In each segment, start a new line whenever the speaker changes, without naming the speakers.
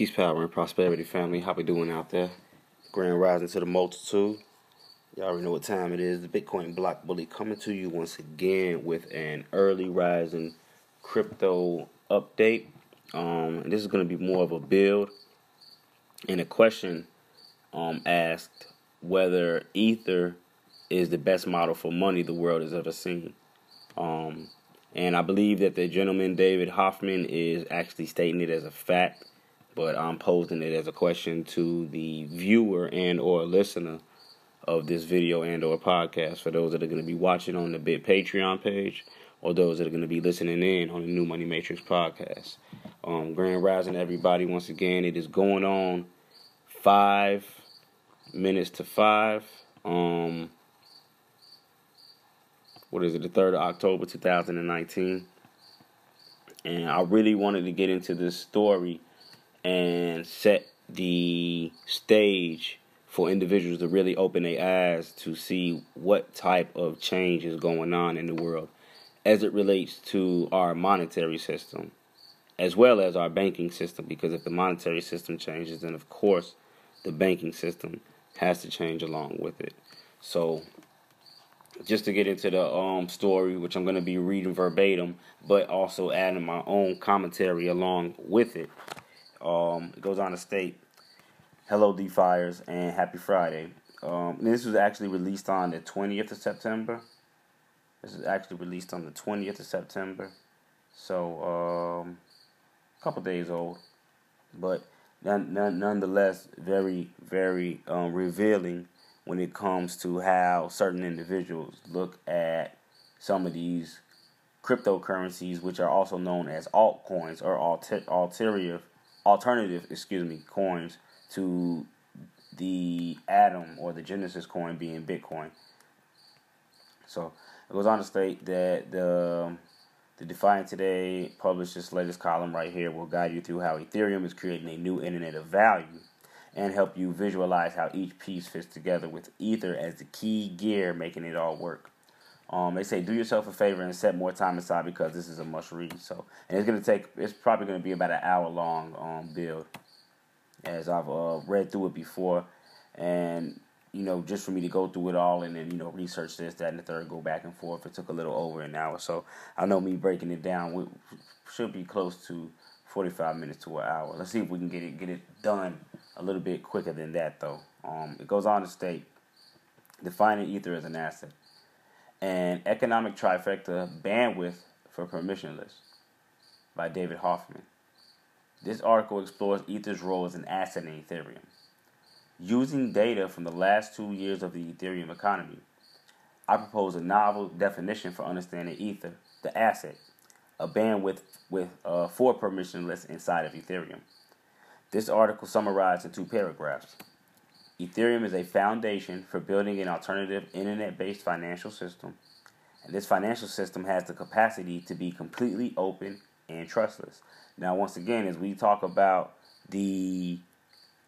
Peace, power, and prosperity, family. How we doing out there? Grand rising to the multitude. Y'all already know what time it is. The Bitcoin Block Bully coming to you once again with an early rising crypto update. Um, this is going to be more of a build and a question um, asked whether Ether is the best model for money the world has ever seen. Um, and I believe that the gentleman David Hoffman is actually stating it as a fact, but I'm posing it as a question to the viewer and or listener of this video and or podcast for those that are going to be watching on the Bit Patreon page or those that are going to be listening in on the New Money Matrix podcast. Um, Grand Rising, everybody, once again, it is going on five minutes to five. Um, what is it, the 3rd of October 2019. And I really wanted to get into this story and set the stage for individuals to really open their eyes to see what type of change is going on in the world as it relates to our monetary system as well as our banking system because if the monetary system changes then of course the banking system has to change along with it so just to get into the um story, which I'm going to be reading verbatim, but also adding my own commentary along with it. Um, it goes on to state, "Hello, DeFiers, and happy Friday." Um, this was actually released on the 20th of September. This is actually released on the 20th of September, so um, a couple days old, but none, none, nonetheless very, very um, revealing when it comes to how certain individuals look at some of these cryptocurrencies, which are also known as altcoins or alter- alternative, alternative, excuse me, coins to the Atom or the Genesis coin being Bitcoin. So it goes on to state that the um, the Defiant Today published this latest column right here will guide you through how Ethereum is creating a new internet of value and help you visualize how each piece fits together with Ether as the key gear making it all work. Um, they say do yourself a favor and set more time aside because this is a must read. So, and it's gonna take. It's probably gonna be about an hour long um, build, as I've uh, read through it before, and you know, just for me to go through it all and then you know research this, that, and the third, go back and forth. It took a little over an hour. So I know me breaking it down should be close to 45 minutes to an hour. Let's see if we can get it get it done a little bit quicker than that, though. Um, it goes on to state defining ether as an asset, and economic trifecta bandwidth for permissionless by David Hoffman. This article explores Ether's role as an asset in Ethereum. Using data from the last two years of the Ethereum economy, I propose a novel definition for understanding Ether, the asset, a bandwidth with uh, for permissionless inside of Ethereum. This article summarized in two paragraphs. Ethereum is a foundation for building an alternative internet based financial system. And this financial system has the capacity to be completely open and trustless. Now, once again, as we talk about the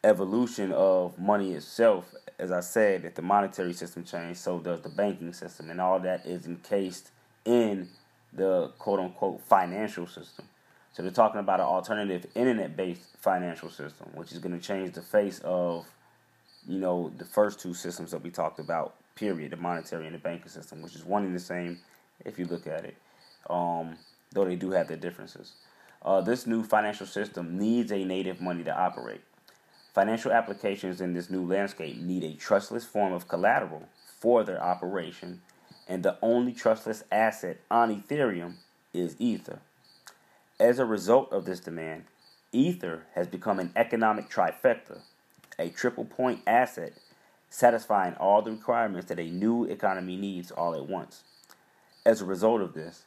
evolution of money itself, as I said, if the monetary system changed, so does the banking system, and all that is encased in the quote unquote financial system. So they're talking about an alternative internet based financial system, which is going to change the face of, you know, the first two systems that we talked about, period, the monetary and the banking system, which is one and the same if you look at it, um, though they do have their differences. Uh, this new financial system needs a native money to operate. Financial applications in this new landscape need a trustless form of collateral for their operation and the only trustless asset on Ethereum is Ether. As a result of this demand, Ether has become an economic trifecta, a triple point asset satisfying all the requirements that a new economy needs all at once. As a result of this,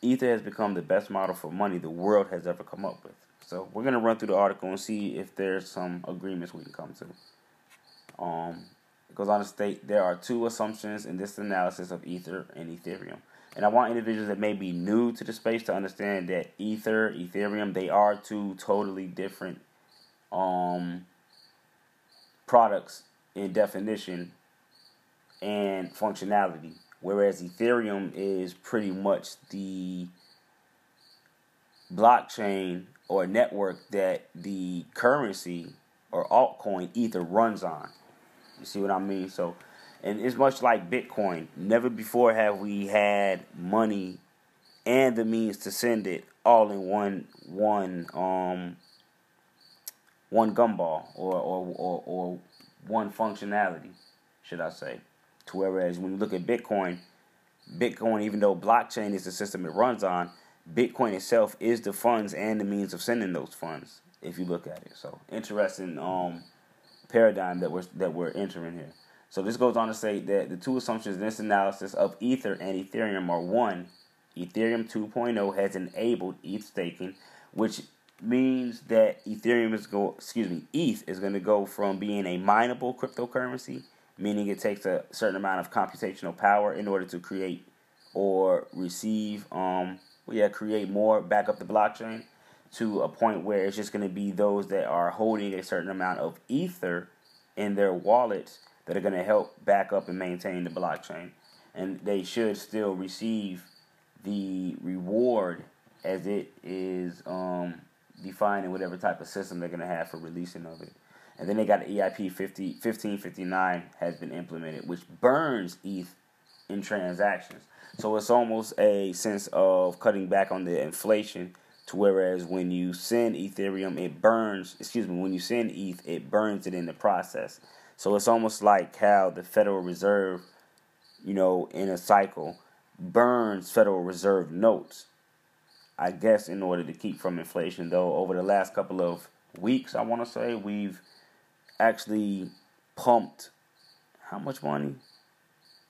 Ether has become the best model for money the world has ever come up with. So we're gonna run through the article and see if there's some agreements we can come to. Um, it goes on to state there are two assumptions in this analysis of Ether and Ethereum. And I want individuals that may be new to the space to understand that Ether, Ethereum, they are two totally different um, products in definition and functionality. Whereas Ethereum is pretty much the blockchain or network that the currency or altcoin Ether runs on. You see what I mean? So, and it's much like Bitcoin. Never before have we had money and the means to send it all in one one um one gumball or or or, or one functionality, should I say? To whereas when you look at Bitcoin, Bitcoin, even though blockchain is the system it runs on, Bitcoin itself is the funds and the means of sending those funds. If you look at it, so interesting um, paradigm that we're that we're entering here. So this goes on to say that the two assumptions in this analysis of Ether and Ethereum are one, Ethereum 2.0 has enabled ETH staking, which means that Ethereum is go excuse me, ETH is going to go from being a mineable cryptocurrency, meaning it takes a certain amount of computational power in order to create or receive um well, yeah, create more back up the blockchain to a point where it's just going to be those that are holding a certain amount of ether in their wallets that are going to help back up and maintain the blockchain. And they should still receive the reward as it is um, defined in whatever type of system they're going to have for releasing of it. And then they got EIP 50, 1559 has been implemented, which burns ETH in transactions. So it's almost a sense of cutting back on the inflation to whereas when you send Ethereum, it burns, excuse me, when you send ETH, it burns it in the process. So it's almost like how the Federal Reserve, you know, in a cycle, burns Federal Reserve notes. I guess in order to keep from inflation, though, over the last couple of weeks, I want to say, we've actually pumped how much money?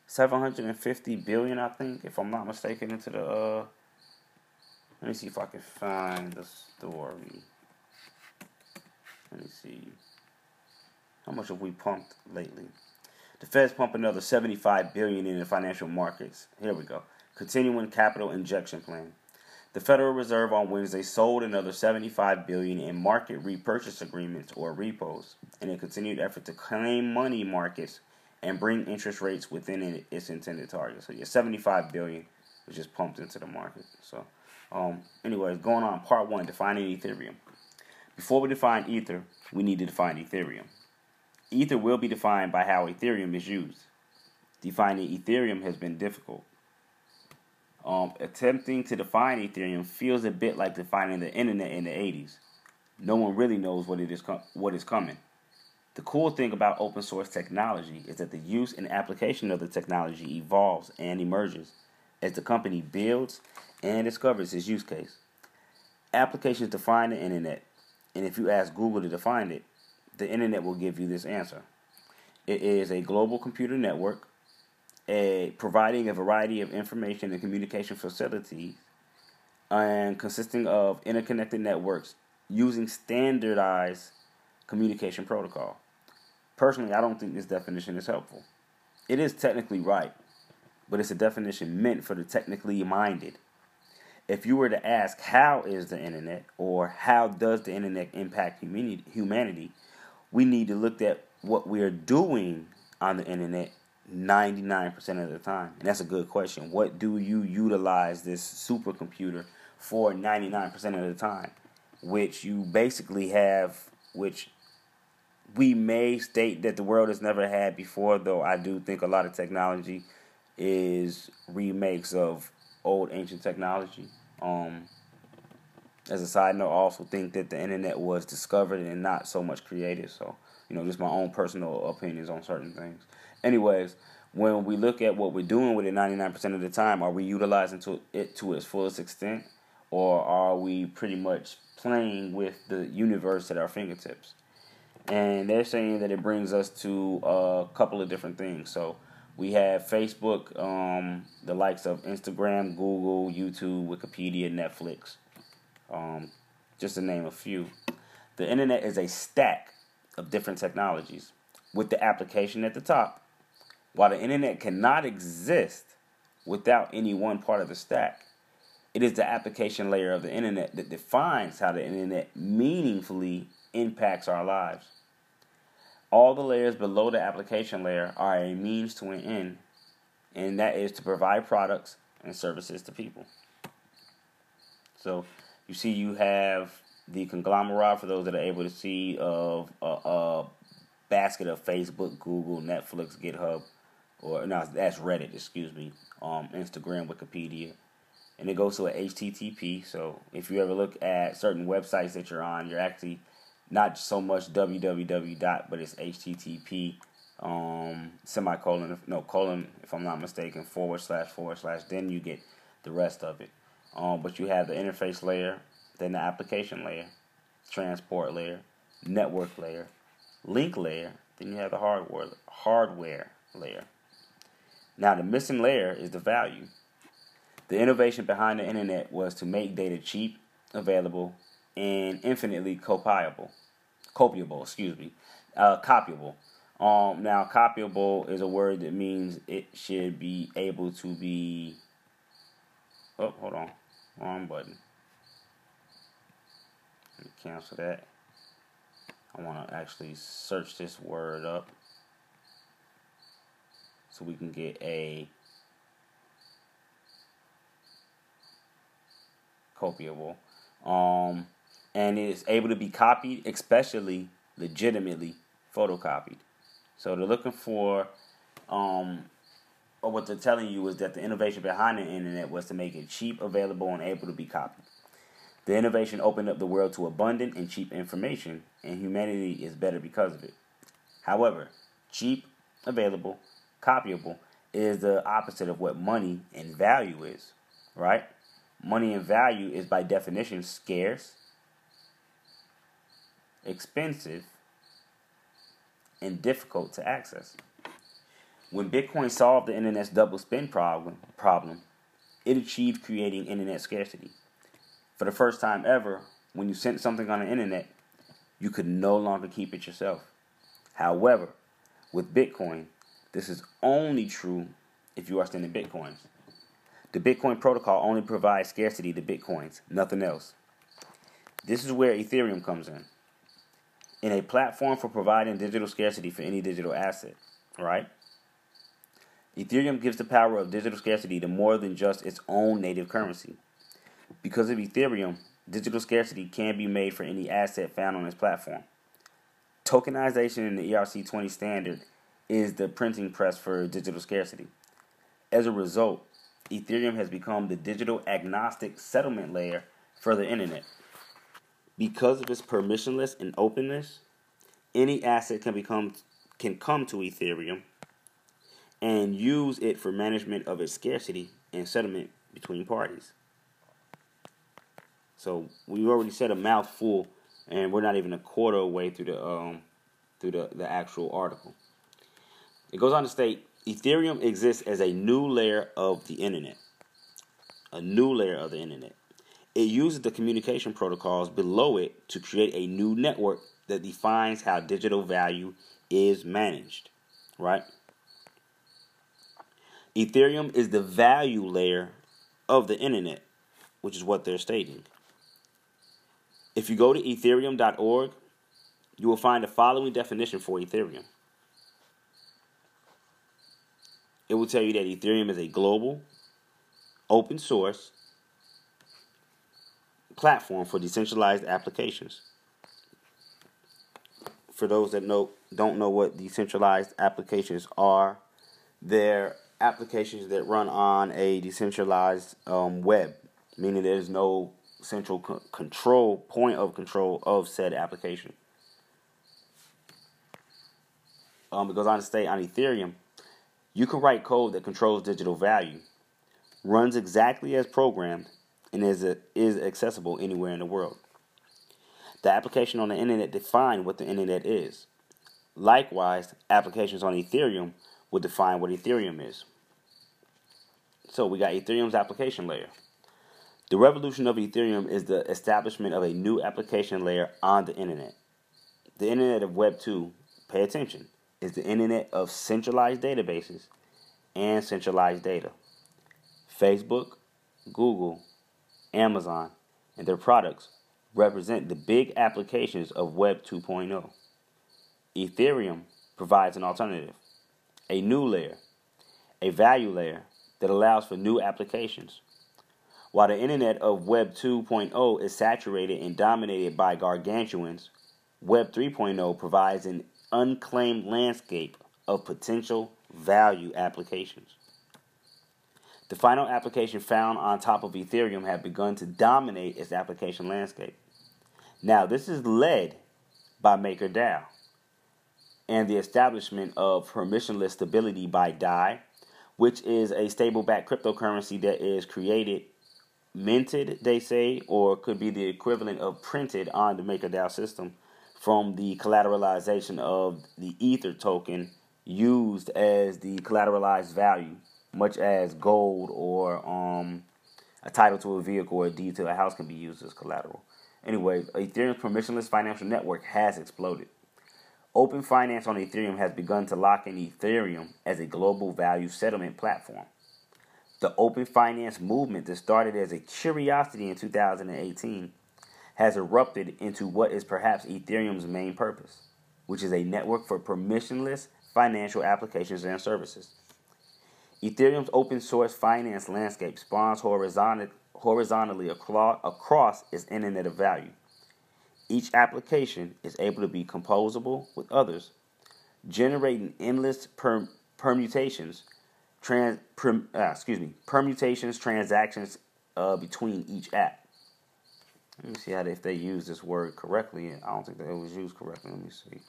750 billion, I think, if I'm not mistaken, into the. Uh, let me see if I can find the story. Let me see. How much have we pumped lately? The Fed's pumped another 75 billion in the financial markets. Here we go. Continuing capital injection plan. The Federal Reserve on Wednesday sold another 75 billion in market repurchase agreements or repos in a continued effort to claim money markets and bring interest rates within its intended target. So yeah, 75 billion was just pumped into the market. So um anyways, going on part 1 defining Ethereum. Before we define Ether, we need to define Ethereum. Ether will be defined by how Ethereum is used. Defining Ethereum has been difficult. Um, attempting to define Ethereum feels a bit like defining the internet in the 80s. No one really knows what it is com- what is coming. The cool thing about open source technology is that the use and application of the technology evolves and emerges as the company builds and discovers its use case. Applications define the internet, and if you ask Google to define it, the internet will give you this answer. It is a global computer network, a providing a variety of information and communication facilities, and consisting of interconnected networks using standardized communication protocol. Personally, I don't think this definition is helpful. It is technically right, but it's a definition meant for the technically minded. If you were to ask how is the internet or how does the internet impact humanity, we need to look at what we are doing on the internet 99% of the time. And that's a good question. What do you utilize this supercomputer for 99% of the time? Which you basically have, which we may state that the world has never had before, though I do think a lot of technology is remakes of old ancient technology. Um, as a side note, I also think that the internet was discovered and not so much created. So, you know, just my own personal opinions on certain things. Anyways, when we look at what we're doing with it 99% of the time, are we utilizing to it to its fullest extent? Or are we pretty much playing with the universe at our fingertips? and they're saying that it brings us to a couple of different things. So we have Facebook, um, the likes of Instagram, Google, YouTube, Wikipedia, Netflix, um, just to name a few. The internet is a stack of different technologies with the application at the top. While the internet cannot exist without any one part of the stack, it is the application layer of the internet that defines how the internet meaningfully impacts our lives. All the layers below the application layer are a means to an end, and that is to provide products and services to people. So you see, you have the conglomerate for those that are able to see of a, a basket of Facebook, Google, Netflix, GitHub, or no, that's Reddit. Excuse me, um, Instagram, Wikipedia, and it goes to a HTTP. So if you ever look at certain websites that you're on, you're actually not so much www dot, but it's HTTP um, semicolon, no colon, if I'm not mistaken, forward slash forward slash. Then you get the rest of it. Um, but you have the interface layer, then the application layer, transport layer, network layer, link layer, then you have the hardware hardware layer. Now the missing layer is the value. The innovation behind the internet was to make data cheap, available, and infinitely copiable. Copiable, excuse me. Uh, copyable. Um, now, copyable is a word that means it should be able to be. Oh, hold on. Wrong button. Let me cancel that. I want to actually search this word up so we can get a copiable. Um, and it is able to be copied, especially legitimately photocopied. So they're looking for, um, or what they're telling you is that the innovation behind the internet was to make it cheap, available, and able to be copied. The innovation opened up the world to abundant and cheap information, and humanity is better because of it. However, cheap, available, copyable is the opposite of what money and value is, right? Money and value is by definition scarce, expensive, and difficult to access. When Bitcoin solved the internet's double spend problem, problem, it achieved creating internet scarcity. For the first time ever, when you sent something on the internet, you could no longer keep it yourself. However, with Bitcoin, this is only true if you are sending Bitcoins. The Bitcoin protocol only provides scarcity to Bitcoins, nothing else. This is where Ethereum comes in. In a platform for providing digital scarcity for any digital asset, right? Ethereum gives the power of digital scarcity to more than just its own native currency. Because of Ethereum, digital scarcity can be made for any asset found on its platform. Tokenization in the ERC20 standard is the printing press for digital scarcity. As a result, Ethereum has become the digital agnostic settlement layer for the internet. Because of its permissionless and openness, any asset can become can come to Ethereum and use it for management of its scarcity and settlement between parties. So we've already said a mouthful, and we're not even a quarter away through the um, through the, the actual article. It goes on to state Ethereum exists as a new layer of the internet. A new layer of the internet. It uses the communication protocols below it to create a new network that defines how digital value is managed. Right? Ethereum is the value layer of the internet, which is what they're stating. If you go to ethereum.org, you will find the following definition for Ethereum. It will tell you that Ethereum is a global, open source platform for decentralized applications. For those that know don't know what decentralized applications are, they're applications that run on a decentralized um, web, meaning there's no central co- control point of control of said application. Um, goes on to state on Ethereum, you can write code that controls digital value, runs exactly as programmed, and is, a, is accessible anywhere in the world. The application on the internet define what the internet is. Likewise, applications on Ethereum will define what Ethereum is. So we got Ethereum's application layer. The revolution of Ethereum is the establishment of a new application layer on the internet. The internet of Web 2, pay attention, is the internet of centralized databases and centralized data. Facebook, Google, Amazon, and their products represent the big applications of Web 2.0. Ethereum provides an alternative, a new layer, a value layer that allows for new applications. While the internet of Web 2.0 is saturated and dominated by gargantuans, Web 3.0 provides an unclaimed landscape of potential value applications. The final application found on top of Ethereum have begun to dominate its application landscape. Now, this is led by MakerDAO and the establishment of permissionless stability by DAI, which is a stable backed cryptocurrency that is created, minted, they say, or could be the equivalent of printed on the MakerDAO system from the collateralization of the Ether token used as the collateralized value, much as gold or um, a title to a vehicle or a deed to a house can be used as collateral. Anyway, Ethereum's permissionless financial network has exploded. Open finance on Ethereum has begun to lock in Ethereum as a global value settlement platform. The open finance movement that started as a curiosity in 2018 has erupted into what is perhaps Ethereum's main purpose, which is a network for permissionless financial applications and services. Ethereum's open source finance landscape spawns horizontally across its internet of value. Each application is able to be composable with others, generating endless per- permutations, trans, per, uh, excuse me, permutations, transactions uh, between each app. Let me see how they, if they use this word correctly. I don't think that it was used correctly. Let me see.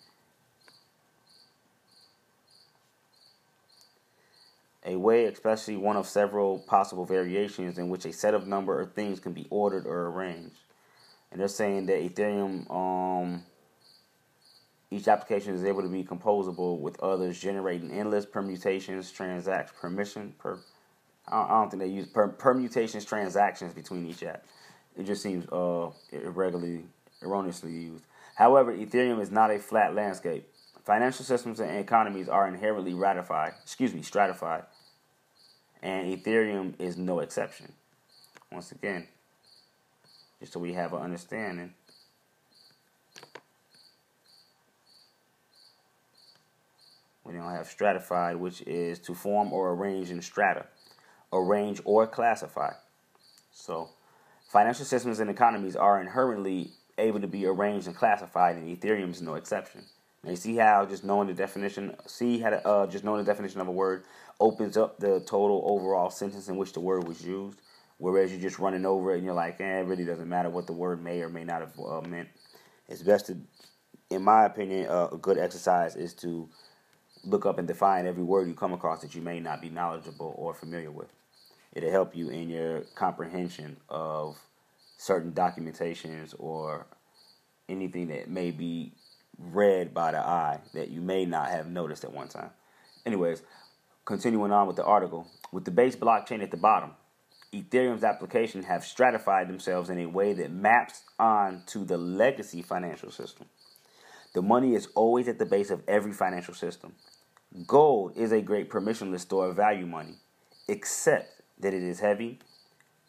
A way, especially one of several possible variations in which a set of number or things can be ordered or arranged. And they're saying that Ethereum, um, each application is able to be composable with others, generating endless permutations, transactions, permission. Per, I don't think they use per, permutations, transactions between each app. It just seems uh, irregularly, erroneously used. However, Ethereum is not a flat landscape. Financial systems and economies are inherently ratified, excuse me, stratified, and Ethereum is no exception. Once again, just so we have an understanding. We don't have stratified, which is to form or arrange in strata, arrange or classify. So Financial systems and economies are inherently able to be arranged and classified, and Ethereum is no exception. Now you see how just knowing the definition, see how to, uh, just knowing the definition of a word opens up the total overall sentence in which the word was used. Whereas you're just running over it and you're like, eh, it really doesn't matter what the word may or may not have uh, meant. It's best to, in my opinion, uh, a good exercise is to look up and define every word you come across that you may not be knowledgeable or familiar with it'll help you in your comprehension of certain documentations or anything that may be read by the eye that you may not have noticed at one time. Anyways, continuing on with the article, with the base blockchain at the bottom, Ethereum's applications have stratified themselves in a way that maps on to the legacy financial system. The money is always at the base of every financial system. Gold is a great permissionless store of value money, except that it is heavy,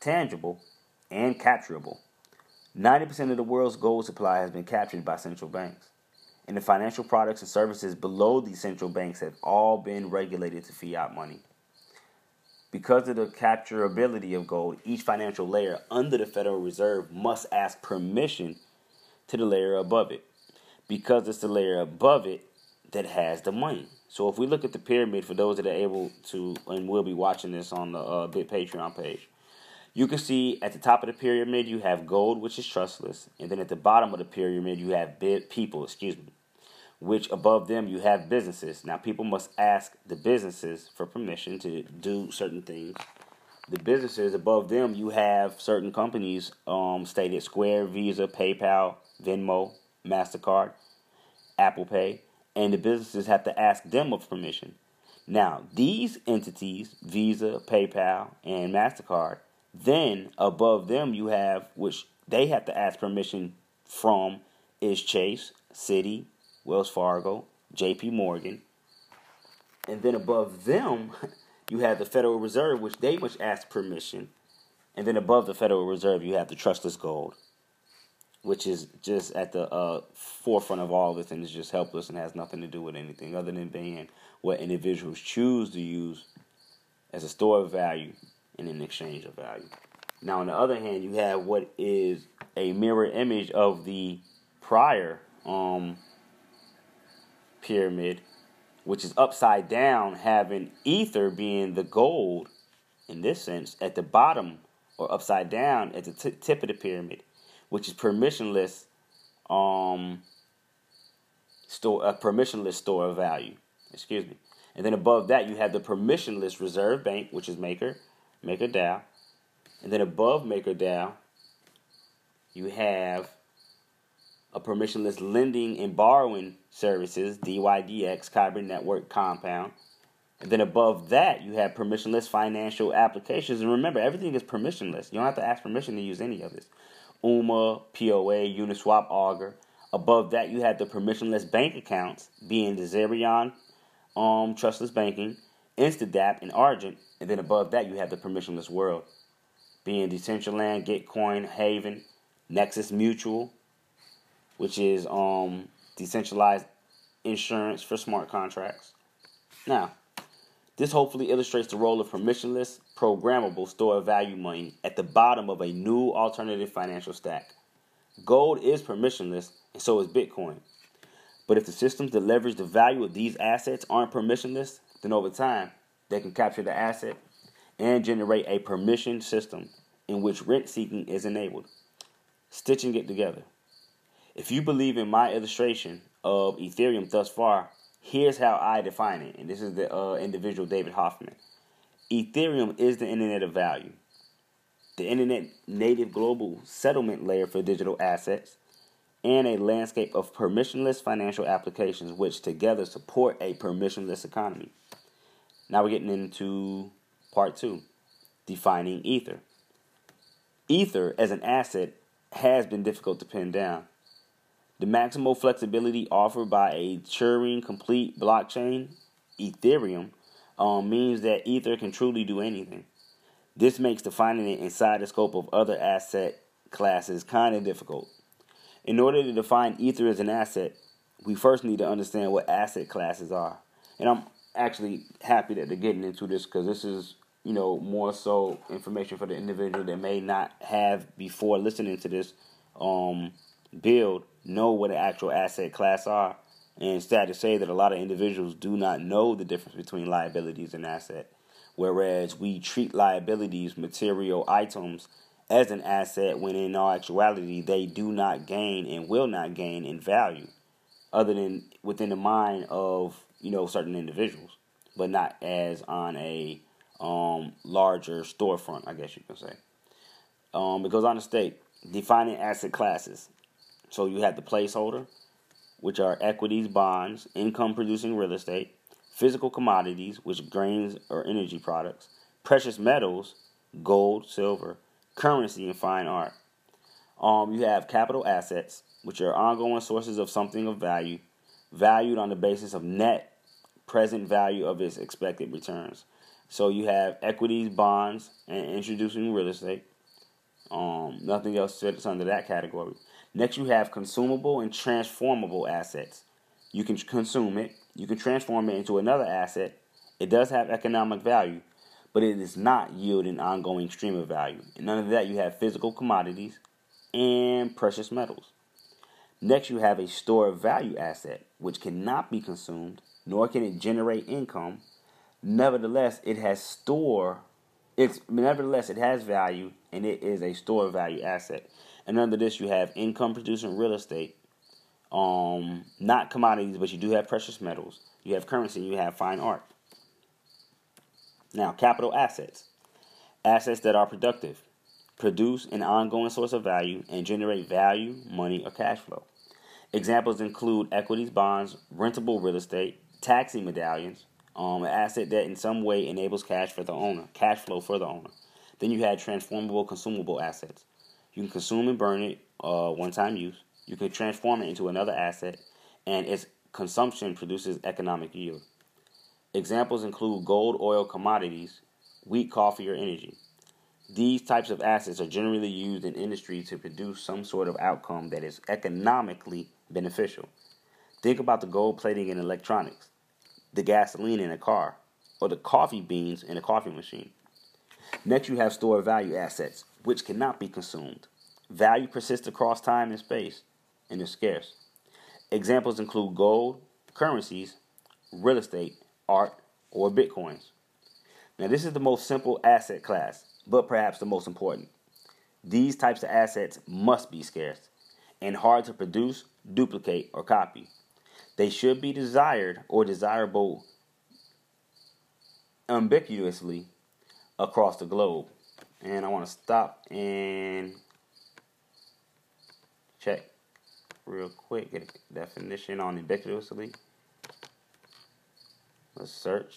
tangible, and capturable. 90% of the world's gold supply has been captured by central banks. And the financial products and services below these central banks have all been regulated to fiat money. Because of the capturability of gold, each financial layer under the Federal Reserve must ask permission to the layer above it. Because it's the layer above it that has the money. So if we look at the pyramid for those that are able to, and we'll be watching this on the uh, Bit Patreon page, you can see at the top of the pyramid you have gold, which is trustless, and then at the bottom of the pyramid you have bit people, excuse me, which above them you have businesses. Now people must ask the businesses for permission to do certain things. The businesses above them you have certain companies um, stated Square, Visa, PayPal, Venmo, Mastercard, Apple Pay and the businesses have to ask them of permission. Now, these entities, Visa, PayPal, and MasterCard, then above them you have, which they have to ask permission from, is Chase, Citi, Wells Fargo, JP Morgan. And then above them, you have the Federal Reserve, which they must ask permission. And then above the Federal Reserve, you have the trustless gold which is just at the uh, forefront of all this and is just helpless and has nothing to do with anything other than being what individuals choose to use as a store of value and an exchange of value. Now, on the other hand, you have what is a mirror image of the prior um, pyramid, which is upside down, having ether being the gold in this sense at the bottom or upside down at the t- tip of the pyramid, which is permissionless um, store a permissionless store of value. Excuse me. And then above that, you have the permissionless reserve bank, which is Maker, MakerDAO. And then above MakerDAO, you have a permissionless lending and borrowing services, DYDX, Kyber Network Compound. And then above that, you have permissionless financial applications. And remember, everything is permissionless. You don't have to ask permission to use any of this. UMA, POA, Uniswap, Augur. Above that, you have the permissionless bank accounts, being the Zerion, um, Trustless Banking, Instadapp, and Argent. And then above that, you have the permissionless world, being Decentraland, Gitcoin, Haven, Nexus Mutual, which is um, decentralized insurance for smart contracts. Now, this hopefully illustrates the role of permissionless, programmable store of value money at the bottom of a new alternative financial stack. Gold is permissionless, and so is Bitcoin. But if the systems that leverage the value of these assets aren't permissionless, then over time, they can capture the asset and generate a permission system in which rent seeking is enabled. Stitching it together. If you believe in my illustration of Ethereum thus far, Here's how I define it, and this is the uh, individual David Hoffman. Ethereum is the internet of value, the internet native global settlement layer for digital assets, and a landscape of permissionless financial applications which together support a permissionless economy. Now we're getting into part two defining Ether. Ether as an asset has been difficult to pin down. The maximal flexibility offered by a Turing complete blockchain, Ethereum, um, means that Ether can truly do anything. This makes defining it inside the scope of other asset classes kind of difficult. In order to define Ether as an asset, we first need to understand what asset classes are. And I'm actually happy that they're getting into this because this is, you know, more so information for the individual that may not have before listening to this um, build know what an actual asset class are. And it's sad to say that a lot of individuals do not know the difference between liabilities and asset. Whereas we treat liabilities, material items, as an asset when in all actuality they do not gain and will not gain in value other than within the mind of you know certain individuals but not as on a um, larger storefront i guess you can say um, it goes on to state defining asset classes so you have the placeholder, which are equities, bonds, income producing real estate, physical commodities, which grains or energy products, precious metals, gold, silver, currency, and fine art. Um, you have capital assets, which are ongoing sources of something of value, valued on the basis of net present value of its expected returns. So you have equities, bonds, and introducing real estate. Um, nothing else fits under that category. Next, you have consumable and transformable assets. You can consume it, you can transform it into another asset. It does have economic value, but it is not yield an ongoing stream of value. And none of that, you have physical commodities and precious metals. Next, you have a store of value asset, which cannot be consumed, nor can it generate income. Nevertheless, it has store. It's nevertheless it has value, and it is a store of value asset. And under this, you have income producing real estate, um, not commodities, but you do have precious metals. You have currency, you have fine art. Now, capital assets assets that are productive, produce an ongoing source of value, and generate value, money, or cash flow. Examples include equities, bonds, rentable real estate, taxi medallions, um, an asset that in some way enables cash for the owner, cash flow for the owner. Then you had transformable consumable assets, you can consume and burn it uh, one time use. You can transform it into another asset, and its consumption produces economic yield. Examples include gold, oil, commodities, wheat, coffee, or energy. These types of assets are generally used in industry to produce some sort of outcome that is economically beneficial. Think about the gold plating in electronics, the gasoline in a car, or the coffee beans in a coffee machine. Next, you have store value assets which cannot be consumed. Value persists across time and space and is scarce. Examples include gold, currencies, real estate, art, or bitcoins. Now, this is the most simple asset class, but perhaps the most important. These types of assets must be scarce and hard to produce, duplicate, or copy. They should be desired or desirable ambiguously across the globe. And I want to stop and check real quick, get a definition on ubiquitously. Let's search.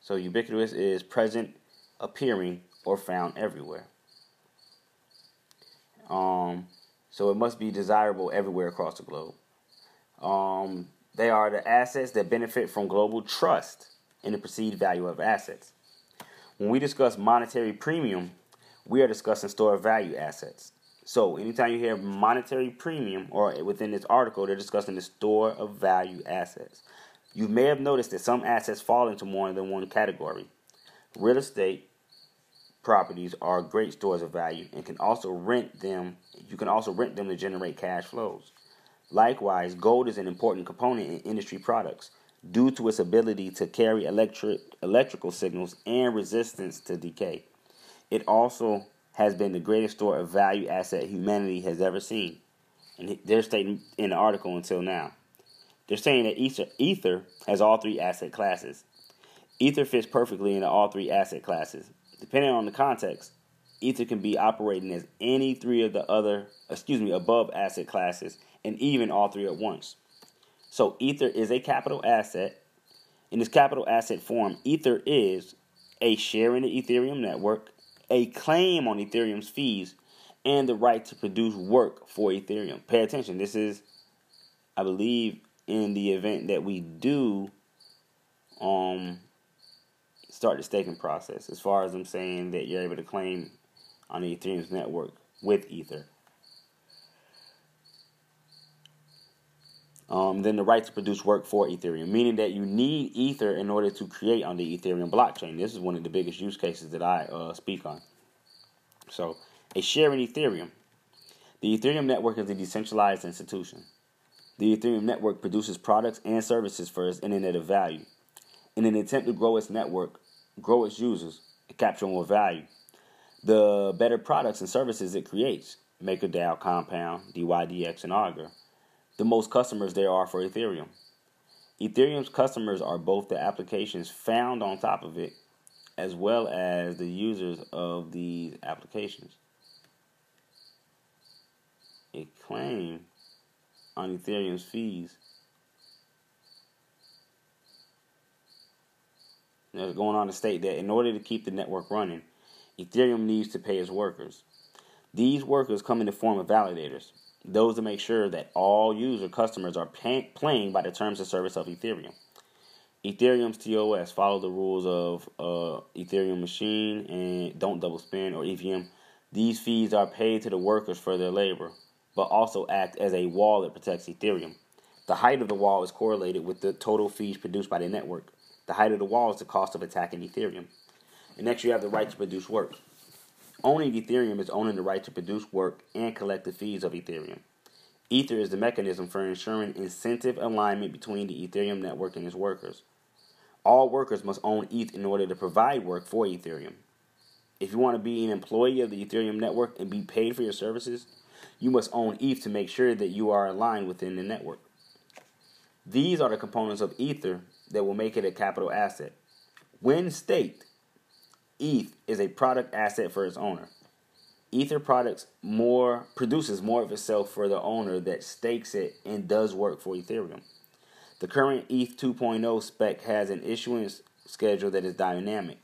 So ubiquitous is present, appearing, or found everywhere. Um, so it must be desirable everywhere across the globe. Um, they are the assets that benefit from global trust in the perceived value of assets. When we discuss monetary premium, we are discussing store of value assets. So anytime you hear monetary premium or within this article, they're discussing the store of value assets. You may have noticed that some assets fall into more than one category. Real estate properties are great stores of value and can also rent them. You can also rent them to generate cash flows. Likewise, gold is an important component in industry products due to its ability to carry electric electrical signals and resistance to decay. It also has been the greatest store of value asset humanity has ever seen. And they're stating in the article until now. They're saying that Ether, Ether has all three asset classes. Ether fits perfectly into all three asset classes. Depending on the context, Ether can be operating as any three of the other, excuse me, above asset classes, and even all three at once. So Ether is a capital asset. In this capital asset form, Ether is a share in the Ethereum network, a claim on Ethereum's fees, and the right to produce work for Ethereum. Pay attention. This is, I believe, in the event that we do um start the staking process. As far as I'm saying that you're able to claim on the Ethereum's network with Ether. Um, then the right to produce work for Ethereum, meaning that you need Ether in order to create on the Ethereum blockchain. This is one of the biggest use cases that I uh, speak on. So, a share in Ethereum. The Ethereum network is a decentralized institution. The Ethereum network produces products and services for its internet of value. In an attempt to grow its network, grow its users, and capture more value, the better products and services it creates, MakerDAO, Compound, DYDX, and Augur, the most customers there are for Ethereum. Ethereum's customers are both the applications found on top of it as well as the users of these applications. A claim on Ethereum's fees. They're going on to state that in order to keep the network running, Ethereum needs to pay its workers. These workers come in the form of validators those that make sure that all user customers are pay- playing by the terms of service of Ethereum. Ethereum's TOS follow the rules of uh, Ethereum machine and don't double spend or EVM. These fees are paid to the workers for their labor, but also act as a wall that protects Ethereum. The height of the wall is correlated with the total fees produced by the network. The height of the wall is the cost of attacking Ethereum. And next, you have the right to produce work. Owning Ethereum is owning the right to produce work and collect the fees of Ethereum. Ether is the mechanism for ensuring incentive alignment between the Ethereum network and its workers. All workers must own ETH in order to provide work for Ethereum. If you want to be an employee of the Ethereum network and be paid for your services, you must own ETH to make sure that you are aligned within the network. These are the components of Ether that will make it a capital asset. When staked, ETH is a product asset for its owner. Ether products more produces more of itself for the owner that stakes it and does work for Ethereum. The current ETH 2.0 spec has an issuance schedule that is dynamic.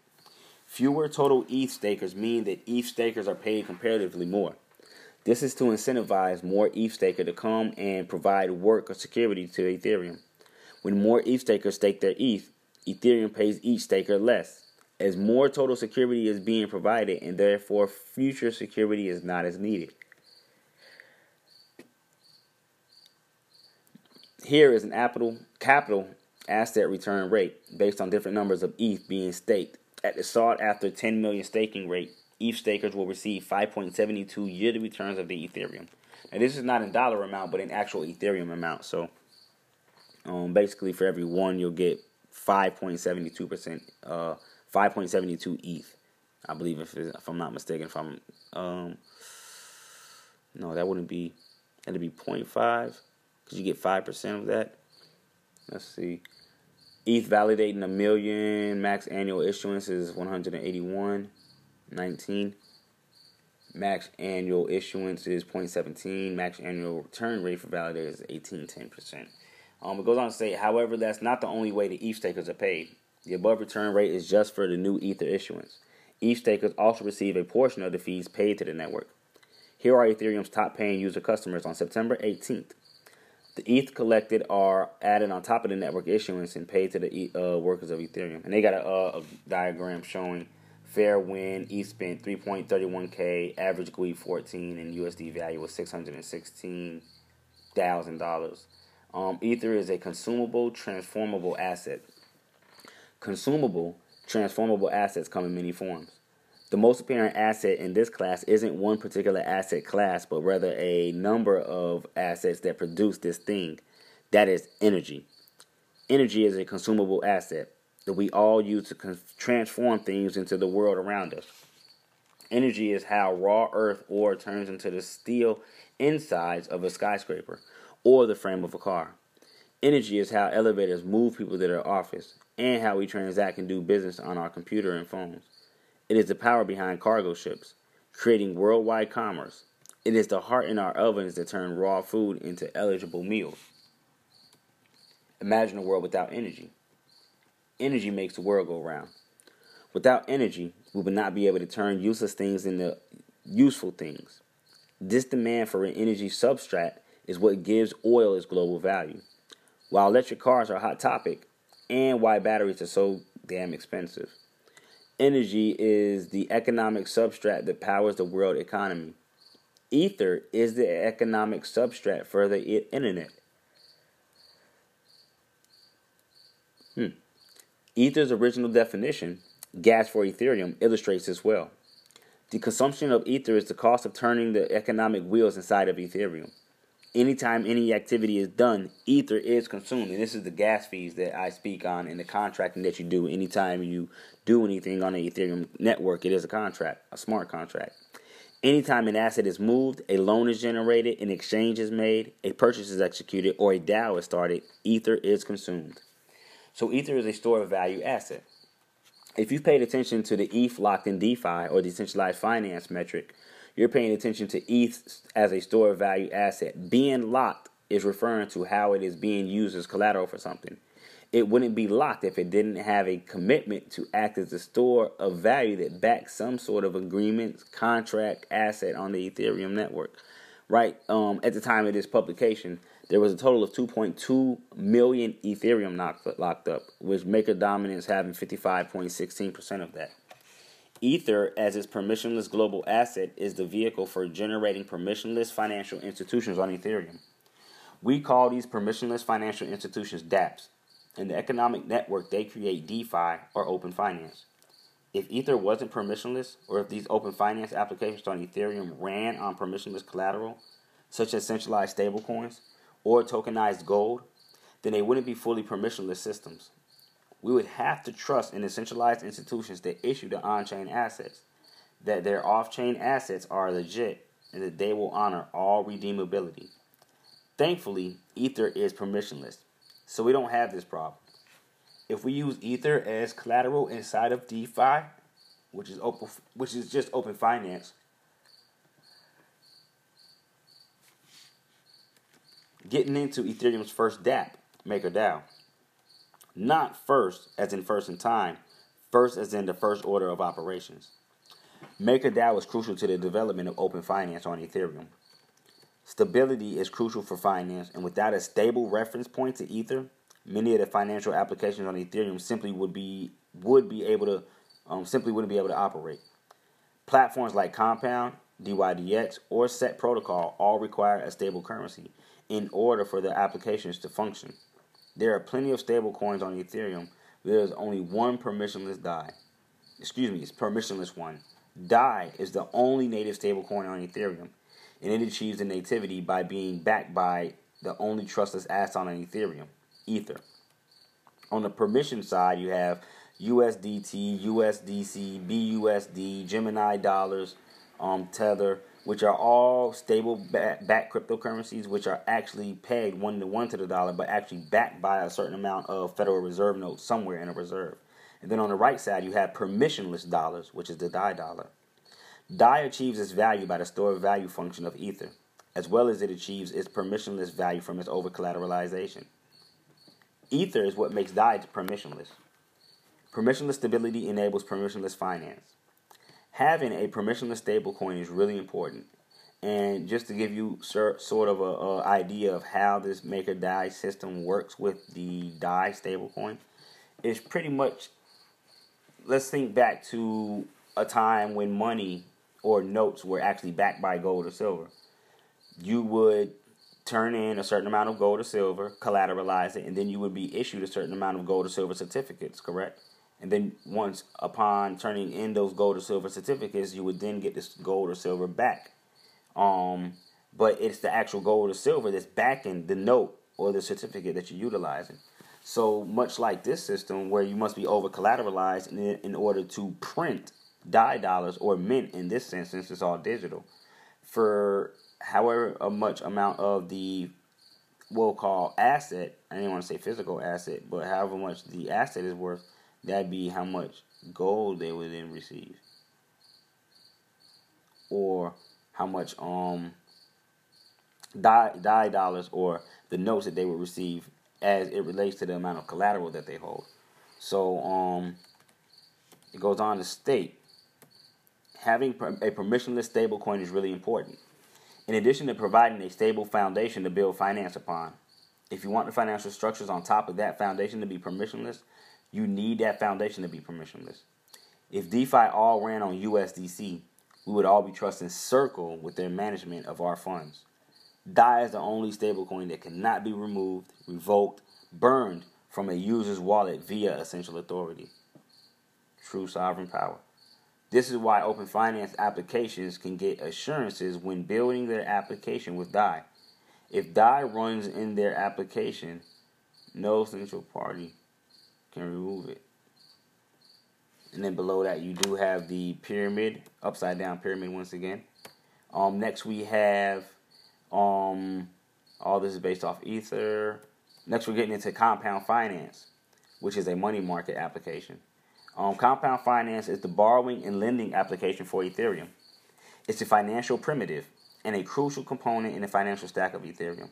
Fewer total ETH stakers mean that ETH stakers are paid comparatively more. This is to incentivize more ETH staker to come and provide work or security to Ethereum. When more ETH stakers stake their ETH, Ethereum pays each staker less as more total security is being provided and therefore future security is not as needed. Here is an capital capital asset return rate based on different numbers of ETH being staked. At the sought after 10 million staking rate, ETH stakers will receive 5.72 yearly returns of the Ethereum. Now, this is not in dollar amount, but in actual Ethereum amount. So, um, basically, for every one, you'll get 5.72%, uh, 5.72 ETH. I believe, if, if I'm not mistaken, if I'm, um, no, that wouldn't be, that'd be 0.5, because you get 5% of that. Let's see. ETH validating a million, max annual issuance is 181, 19. Max annual issuance is 0.17. Max annual return rate for validators is 18, 10%. Um, it goes on to say, however, that's not the only way the ETH stakers are paid. The above return rate is just for the new Ether issuance. ETH stakers also receive a portion of the fees paid to the network. Here are Ethereum's top paying user customers on September 18th. The ETH collected are added on top of the network issuance and paid to the uh, workers of Ethereum. And they got a, a diagram showing FairWin. ETH spent 3.31k, average Gwei 14, and USD value was $616,000. Um, Ether is a consumable, transformable asset. Consumable, transformable assets come in many forms. The most apparent asset in this class isn't one particular asset class, but rather a number of assets that produce this thing. That is energy. Energy is a consumable asset that we all use to transform things into the world around us. Energy is how raw earth ore turns into the steel insides of a skyscraper or the frame of a car. Energy is how elevators move people to their office and how we transact and do business on our computer and phones. It is the power behind cargo ships, creating worldwide commerce. It is the heart in our ovens that turn raw food into eligible meals. Imagine a world without energy. Energy makes the world go round. Without energy, we would not be able to turn useless things into useful things. This demand for an energy substrate is what gives oil its global value. While electric cars are a hot topic, and why batteries are so damn expensive energy is the economic substrate that powers the world economy. Ether is the economic substrate for the internet. Hmm. Ether's original definition, gas for Ethereum, illustrates this well. The consumption of Ether is the cost of turning the economic wheels inside of Ethereum anytime any activity is done, ether is consumed. And this is the gas fees that I speak on in the contracting that you do. Anytime you do anything on the Ethereum network, it is a contract, a smart contract. Anytime an asset is moved, a loan is generated, an exchange is made, a purchase is executed, or a DAO is started, ether is consumed. So ether is a store of value asset. If you've paid attention to the ETH locked in DeFi or decentralized finance metric, you're paying attention to ETH as a store of value asset. Being locked is referring to how it is being used as collateral for something. It wouldn't be locked if it didn't have a commitment to act as a store of value that backs some sort of agreement, contract, asset on the Ethereum network. Right um, at the time of this publication, there was a total of 2.2 million Ethereum locked up, with Maker Dominance having 55.16% of that. Ether, as its permissionless global asset, is the vehicle for generating permissionless financial institutions on Ethereum. We call these permissionless financial institutions dApps. In the economic network, they create DeFi or open finance. If Ether wasn't permissionless, or if these open finance applications on Ethereum ran on permissionless collateral, such as centralized stablecoins or tokenized gold, then they wouldn't be fully permissionless systems we would have to trust in the centralized institutions that issue the on chain assets, that their off chain assets are legit, and that they will honor all redeemability. Thankfully, Ether is permissionless, so we don't have this problem. If we use Ether as collateral inside of DeFi, which is open, which is just open finance, getting into Ethereum's first DApp, MakerDAO. Not first, as in first in time, first as in the first order of operations. MakerDAO is crucial to the development of open finance on Ethereum. Stability is crucial for finance, and without a stable reference point to Ether, many of the financial applications on Ethereum simply would be would be able to um, simply wouldn't be able to operate. Platforms like Compound, DYDX, or Set Protocol all require a stable currency in order for their applications to function. There are plenty of stable coins on Ethereum. There's only one permissionless DAI. Excuse me, it's permissionless one. DAI is the only native stablecoin on Ethereum, and it achieves the nativity by being backed by the only trustless asset on Ethereum, Ether. On the permission side, you have USDT, USDC, BUSD, Gemini dollars, um, Tether, which are all stable back cryptocurrencies, which are actually pegged one to one to the dollar, but actually backed by a certain amount of Federal Reserve notes somewhere in a reserve. And then on the right side, you have permissionless dollars, which is the DAI dollar. DAI achieves its value by the store value function of Ether, as well as it achieves its permissionless value from its over collateralization. Ether is what makes DAI permissionless. Permissionless stability enables permissionless finance. Having a permissionless stablecoin is really important. And just to give you sort of a, idea of how this Maker DAI system works with the DAI stablecoin, it's pretty much. Let's think back to a time when money or notes were actually backed by gold or silver. You would turn in a certain amount of gold or silver, collateralize it, and then you would be issued a certain amount of gold or silver certificates, correct? And then once upon turning in those gold or silver certificates, you would then get this gold or silver back. Um, but it's the actual gold or silver that's backing the note or the certificate that you're utilizing. So much like this system, where you must be over collateralized in, in order to print DAI dollars or mint in this sense, since it's all digital, for however much amount of the we'll call asset, I didn't want to say physical asset, but however much the asset is worth, that'd be how much gold they would then receive. Or how much um die DAI dollars or the notes that they would receive as it relates to the amount of collateral that they hold. So um it goes on to state having a permissionless stablecoin is really important in addition to providing a stable foundation to build finance upon. If you want the financial structures on top of that foundation to be permissionless, you need that foundation to be permissionless. If DeFi all ran on USDC, we would all be trusting Circle with their management of our funds. DAI is the only stablecoin that cannot be removed, revoked, burned from a user's wallet via essential authority. True sovereign power. This is why open finance applications can get assurances when building their application with DAI. If DAI runs in their application, no central party can remove it. And then below that, you do have the pyramid, upside down pyramid once again. Um, next, we have um, all this is based off Ether. Next, we're getting into compound finance, which is a money market application. Um, Compound Finance is the borrowing and lending application for Ethereum. It's a financial primitive and a crucial component in the financial stack of Ethereum.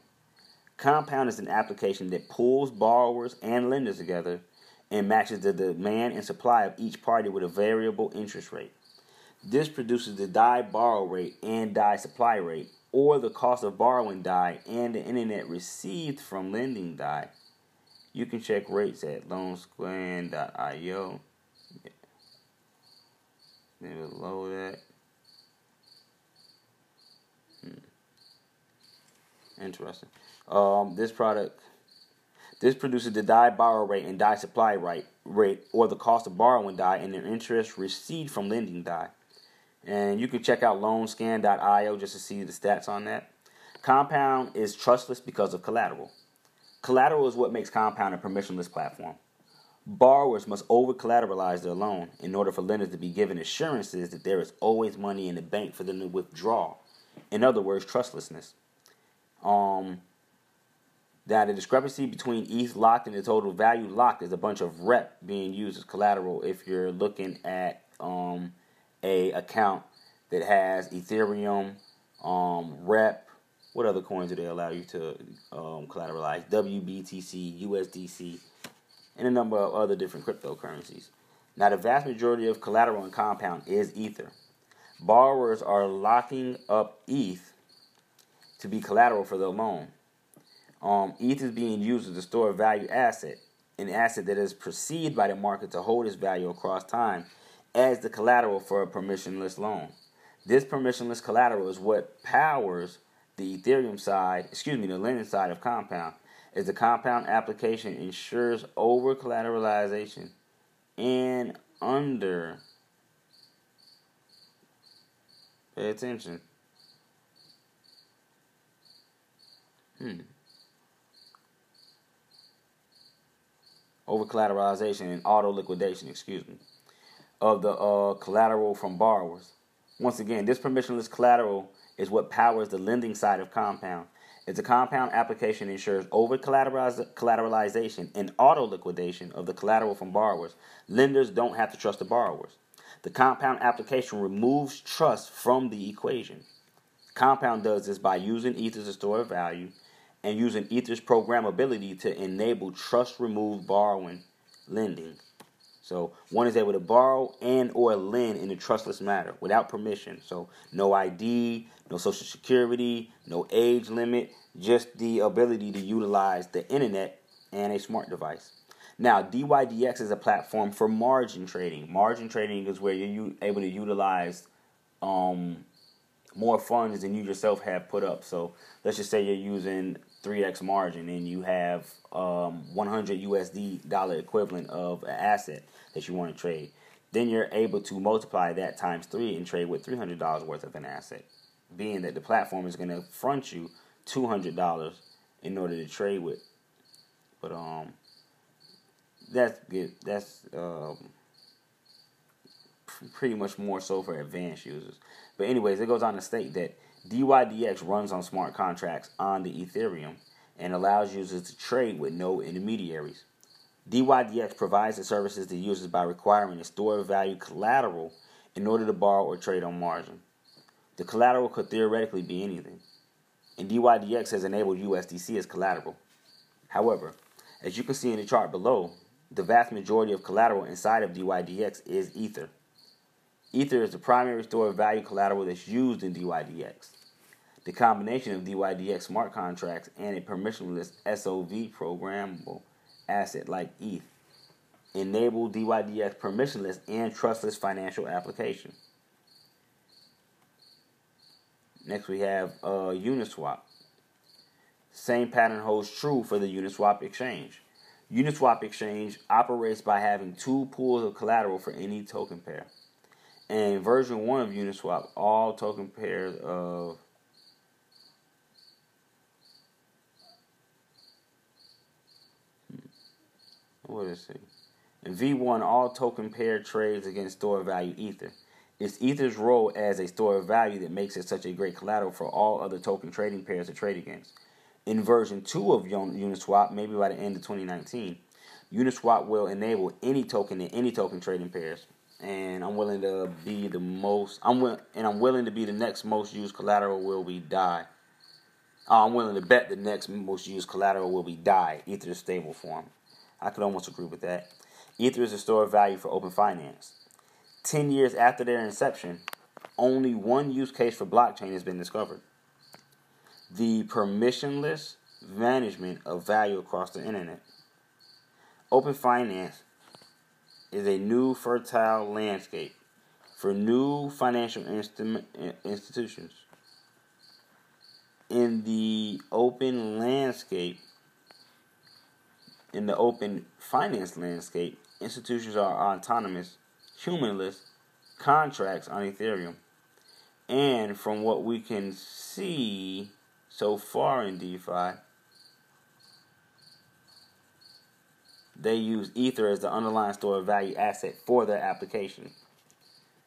Compound is an application that pulls borrowers and lenders together and matches the demand and supply of each party with a variable interest rate. This produces the DAI borrow rate and DAI supply rate, or the cost of borrowing DAI and the internet received from lending DAI. You can check rates at loanscan.io. Maybe below that. Hmm. Interesting. Um, this product, this produces the DAI borrow rate and DAI supply rate, rate, or the cost of borrowing DAI and their interest received from lending DAI. And you can check out loanscan.io just to see the stats on that. Compound is trustless because of collateral. Collateral is what makes Compound a permissionless platform. Borrowers must over collateralize their loan in order for lenders to be given assurances that there is always money in the bank for them to withdraw. In other words, trustlessness. Um, that the discrepancy between ETH locked and the total value locked is a bunch of rep being used as collateral if you're looking at um, a account that has Ethereum, um, rep. What other coins do they allow you to um, collateralize? WBTC, USDC and a number of other different cryptocurrencies. Now, the vast majority of collateral and compound is Ether. Borrowers are locking up ETH to be collateral for their loan. Um, ETH is being used as a store of value asset, an asset that is perceived by the market to hold its value across time as the collateral for a permissionless loan. This permissionless collateral is what powers the Ethereum side, excuse me, the lending side of Compound, is the compound application ensures over collateralization and under. Pay attention. Hmm. Over collateralization and auto liquidation, excuse me, of the uh, collateral from borrowers. Once again, this permissionless collateral is what powers the lending side of Compound. It's a compound application ensures over collateralization and auto liquidation of the collateral from borrowers. Lenders don't have to trust the borrowers. The compound application removes trust from the equation. Compound does this by using Ether as a store of value and using Ether's programmability to enable trust removed borrowing lending. So one is able to borrow and or lend in a trustless manner without permission. So no ID, no social security, no age limit, just the ability to utilize the internet and a smart device. Now, DYDX is a platform for margin trading. Margin trading is where you're able to utilize um, more funds than you yourself have put up. So let's just say you're using 3x margin and you have um, 100 USD dollar equivalent of an asset that you want to trade. Then you're able to multiply that times three and trade with $300 worth of an asset, being that the platform is going to front you $200 in order to trade with. But um, that's good. That's um, pretty much more so for advanced users. But anyways, it goes on to state that DYDX runs on smart contracts on the Ethereum and allows users to trade with no intermediaries. DYDX provides the services to users by requiring a store of value collateral in order to borrow or trade on margin. The collateral could theoretically be anything, and DYDX has enabled USDC as collateral. However, as you can see in the chart below, the vast majority of collateral inside of DYDX is Ether. Ether is the primary store of value collateral that's used in DYDX. The combination of DYDX smart contracts and a permissionless SOV programmable asset like ETH enable DYDX permissionless and trustless financial application. Next, we have uh, Uniswap. Same pattern holds true for the Uniswap exchange. Uniswap exchange operates by having two pools of collateral for any token pair. And version 1 of Uniswap, all token pairs of what is it? In V1, all token pair trades against store value Ether. It's Ether's role as a store of value that makes it such a great collateral for all other token trading pairs to trade against. In version 2 of Uniswap, maybe by the end of 2019, Uniswap will enable any token in any token trading pairs and I'm willing to be the most. I'm will, and I'm willing to be the next most used collateral will be DAI. Uh, I'm willing to bet the next most used collateral will be DAI. Ether stable form. I could almost agree with that. Ether is a store of value for open finance. Ten years after their inception, only one use case for blockchain has been discovered: the permissionless management of value across the internet. Open finance is a new fertile landscape for new financial institutions. In the open landscape, in the open finance landscape, institutions are autonomous, humanless contracts on Ethereum. And from what we can see so far in DeFi, they use Ether as the underlying store of value asset for their application.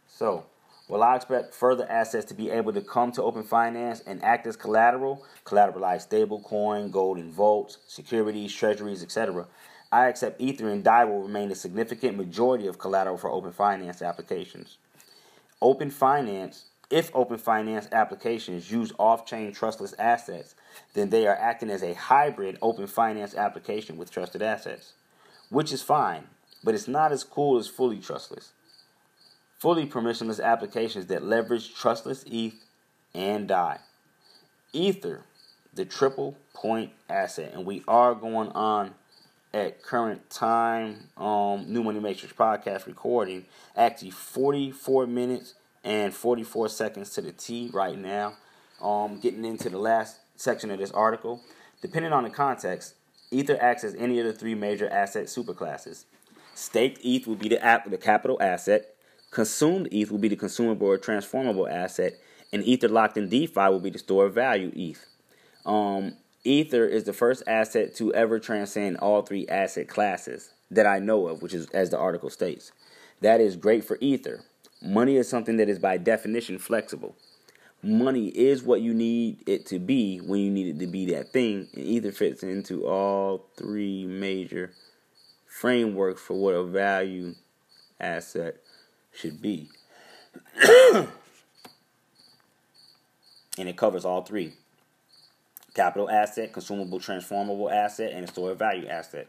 So, while I expect further assets to be able to come to Open Finance and act as collateral, collateralized stablecoin, gold and vaults, securities, treasuries, etc., I accept Ether and DAI will remain a significant majority of collateral for Open Finance applications. Open Finance, if Open Finance applications use off chain trustless assets, then they are acting as a hybrid Open Finance application with trusted assets which is fine, but it's not as cool as fully trustless. Fully permissionless applications that leverage trustless ETH and DAI. Ether, the triple point asset, and we are going on at current time, um, New Money Matrix podcast recording, actually 44 minutes and 44 seconds to the T right now. Um, getting into the last section of this article. Depending on the context, Ether acts as any of the three major asset superclasses. Staked ETH will be the, the capital asset. Consumed ETH will be the consumable or transformable asset. And Ether locked in DeFi will be the store of value ETH. Um, Ether is the first asset to ever transcend all three asset classes that I know of, which is as the article states. That is great for Ether. Money is something that is by definition flexible. Money is what you need it to be when you need it to be that thing, and Ether fits into all three major frameworks for what a value asset should be. and it covers all three capital asset, consumable transformable asset, and a store of value asset.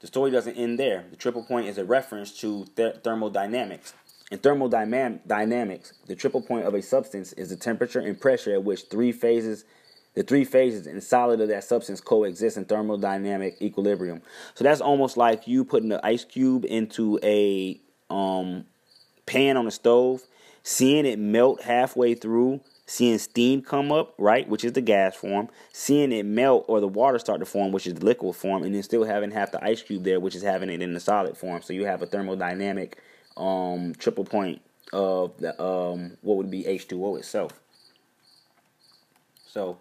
The story doesn't end there. The triple point is a reference to th- thermodynamics. In thermodynamics, the triple point of a substance is the temperature and pressure at which three phases, the three phases and solid of that substance coexist in thermodynamic equilibrium. So that's almost like you putting an ice cube into a um, pan on a stove, seeing it melt halfway through, seeing steam come up, right, which is the gas form, seeing it melt or the water start to form, which is the liquid form, and then still having half the ice cube there, which is having it in the solid form. So you have a thermodynamic um, triple point of the um, what would be H2O itself. So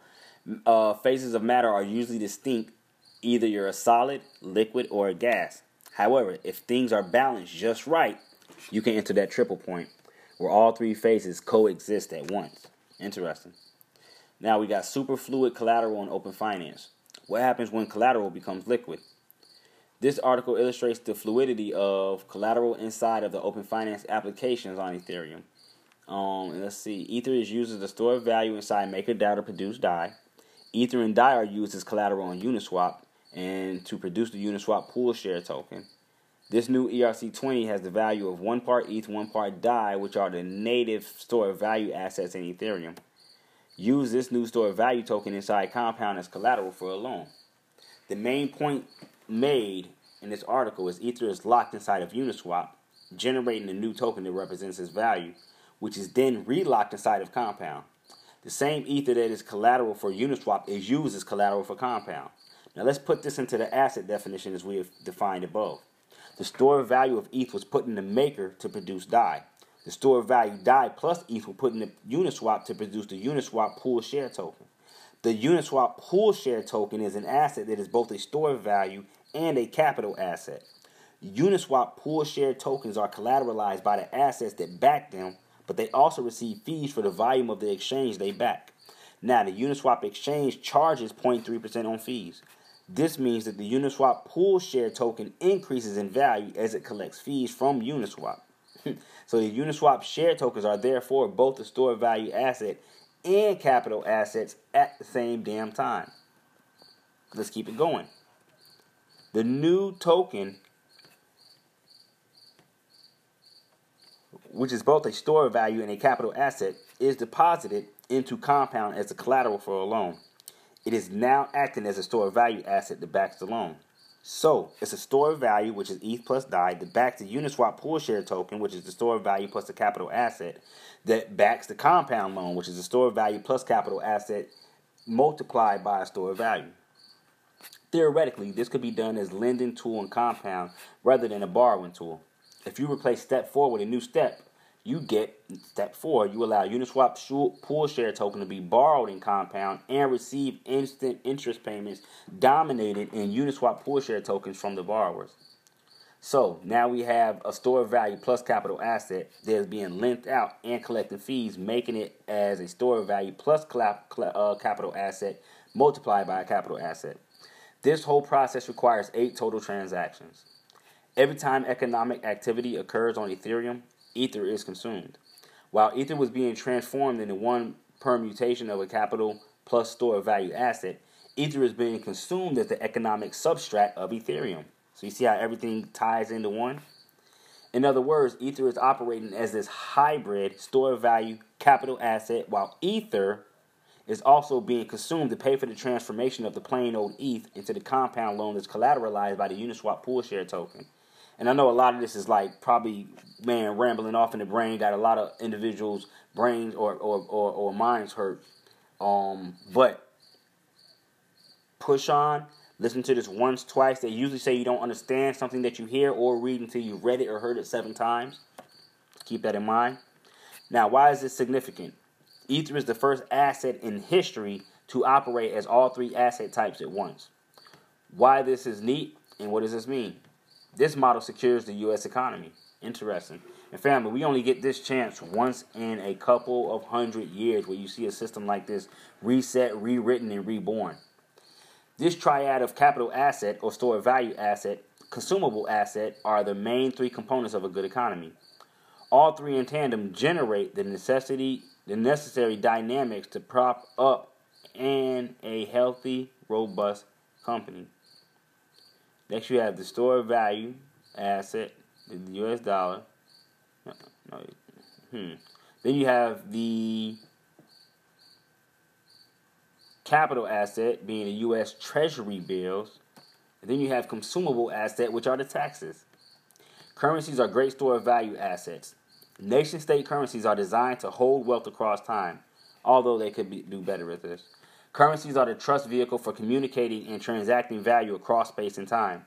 uh, phases of matter are usually distinct. Either you're a solid, liquid, or a gas. However, if things are balanced just right, you can enter that triple point where all three phases coexist at once. Interesting. Now we got superfluid collateral and open finance. What happens when collateral becomes liquid? This article illustrates the fluidity of collateral inside of the open finance applications on Ethereum. Um, and let's see, Ether is used as a store of value inside MakerDAO to produce DAI. Ether and DAI are used as collateral on Uniswap and to produce the Uniswap pool share token. This new ERC20 has the value of one part ETH, one part DAI, which are the native store of value assets in Ethereum. Use this new store of value token inside Compound as collateral for a loan. The main point made in this article is Ether is locked inside of Uniswap, generating a new token that represents its value, which is then relocked inside of Compound. The same Ether that is collateral for Uniswap is used as collateral for Compound. Now let's put this into the asset definition as we have defined above. The store value of ETH was put in the maker to produce DAI. The store value DAI plus ETH were put in the Uniswap to produce the Uniswap pool share token. The Uniswap pool share token is an asset that is both a store value and a capital asset. Uniswap pool share tokens are collateralized by the assets that back them, but they also receive fees for the volume of the exchange they back. Now, the Uniswap exchange charges 0.3% on fees. This means that the Uniswap pool share token increases in value as it collects fees from Uniswap. so the Uniswap share tokens are therefore both a store value asset and capital assets at the same damn time. Let's keep it going. The new token, which is both a store of value and a capital asset, is deposited into Compound as a collateral for a loan. It is now acting as a store of value asset that backs the loan. So it's a store of value, which is ETH plus DAI, that backs the Uniswap pool share token, which is the store of value plus the capital asset, that backs the compound loan, which is the store of value plus capital asset multiplied by a store of value. Theoretically, this could be done as lending tool and compound rather than a borrowing tool. If you replace step four with a new step, you get step four. You allow Uniswap pool share token to be borrowed in Compound and receive instant interest payments dominated in Uniswap pool share tokens from the borrowers. So now we have a store of value plus capital asset that is being lent out and collecting fees, making it as a store of value plus uh, capital asset multiplied by a capital asset. This whole process requires eight total transactions. Every time economic activity occurs on Ethereum, ether is consumed. While ether was being transformed into one permutation of a capital plus store of value asset, ether is being consumed as the economic substrate of Ethereum. So you see how everything ties into one? In other words, Ether is operating as this hybrid store of value capital asset, while Ether is also being consumed to pay for the transformation of the plain old ETH into the compound loan that's collateralized by the Uniswap pool share token. And I know a lot of this is like probably man rambling off in the brain, got a lot of individuals' brains or or, or, or minds hurt. Um, but push on, Listen to this once, twice. They usually say you don't understand something that you hear or read until you've read it or heard it seven times. Keep that in mind. Now, why is this significant? Ether is the first asset in history to operate as all three asset types at once. Why this is neat and what does this mean? This model secures the U.S. economy. Interesting. And family, we only get this chance once in a couple of hundred years where you see a system like this reset, rewritten, and reborn. This triad of capital asset or store value asset, consumable asset are the main three components of a good economy. All three in tandem generate the necessity, the necessary dynamics to prop up and a healthy, robust company. Next, you have the store of value asset, the U.S. dollar. No, no, hmm. Then you have the capital asset being the U.S. Treasury bills. And then you have consumable asset, which are the taxes. Currencies are great store of value assets. Nation state currencies are designed to hold wealth across time, although they could be, do better at this. Currencies are the trust vehicle for communicating and transacting value across space and time.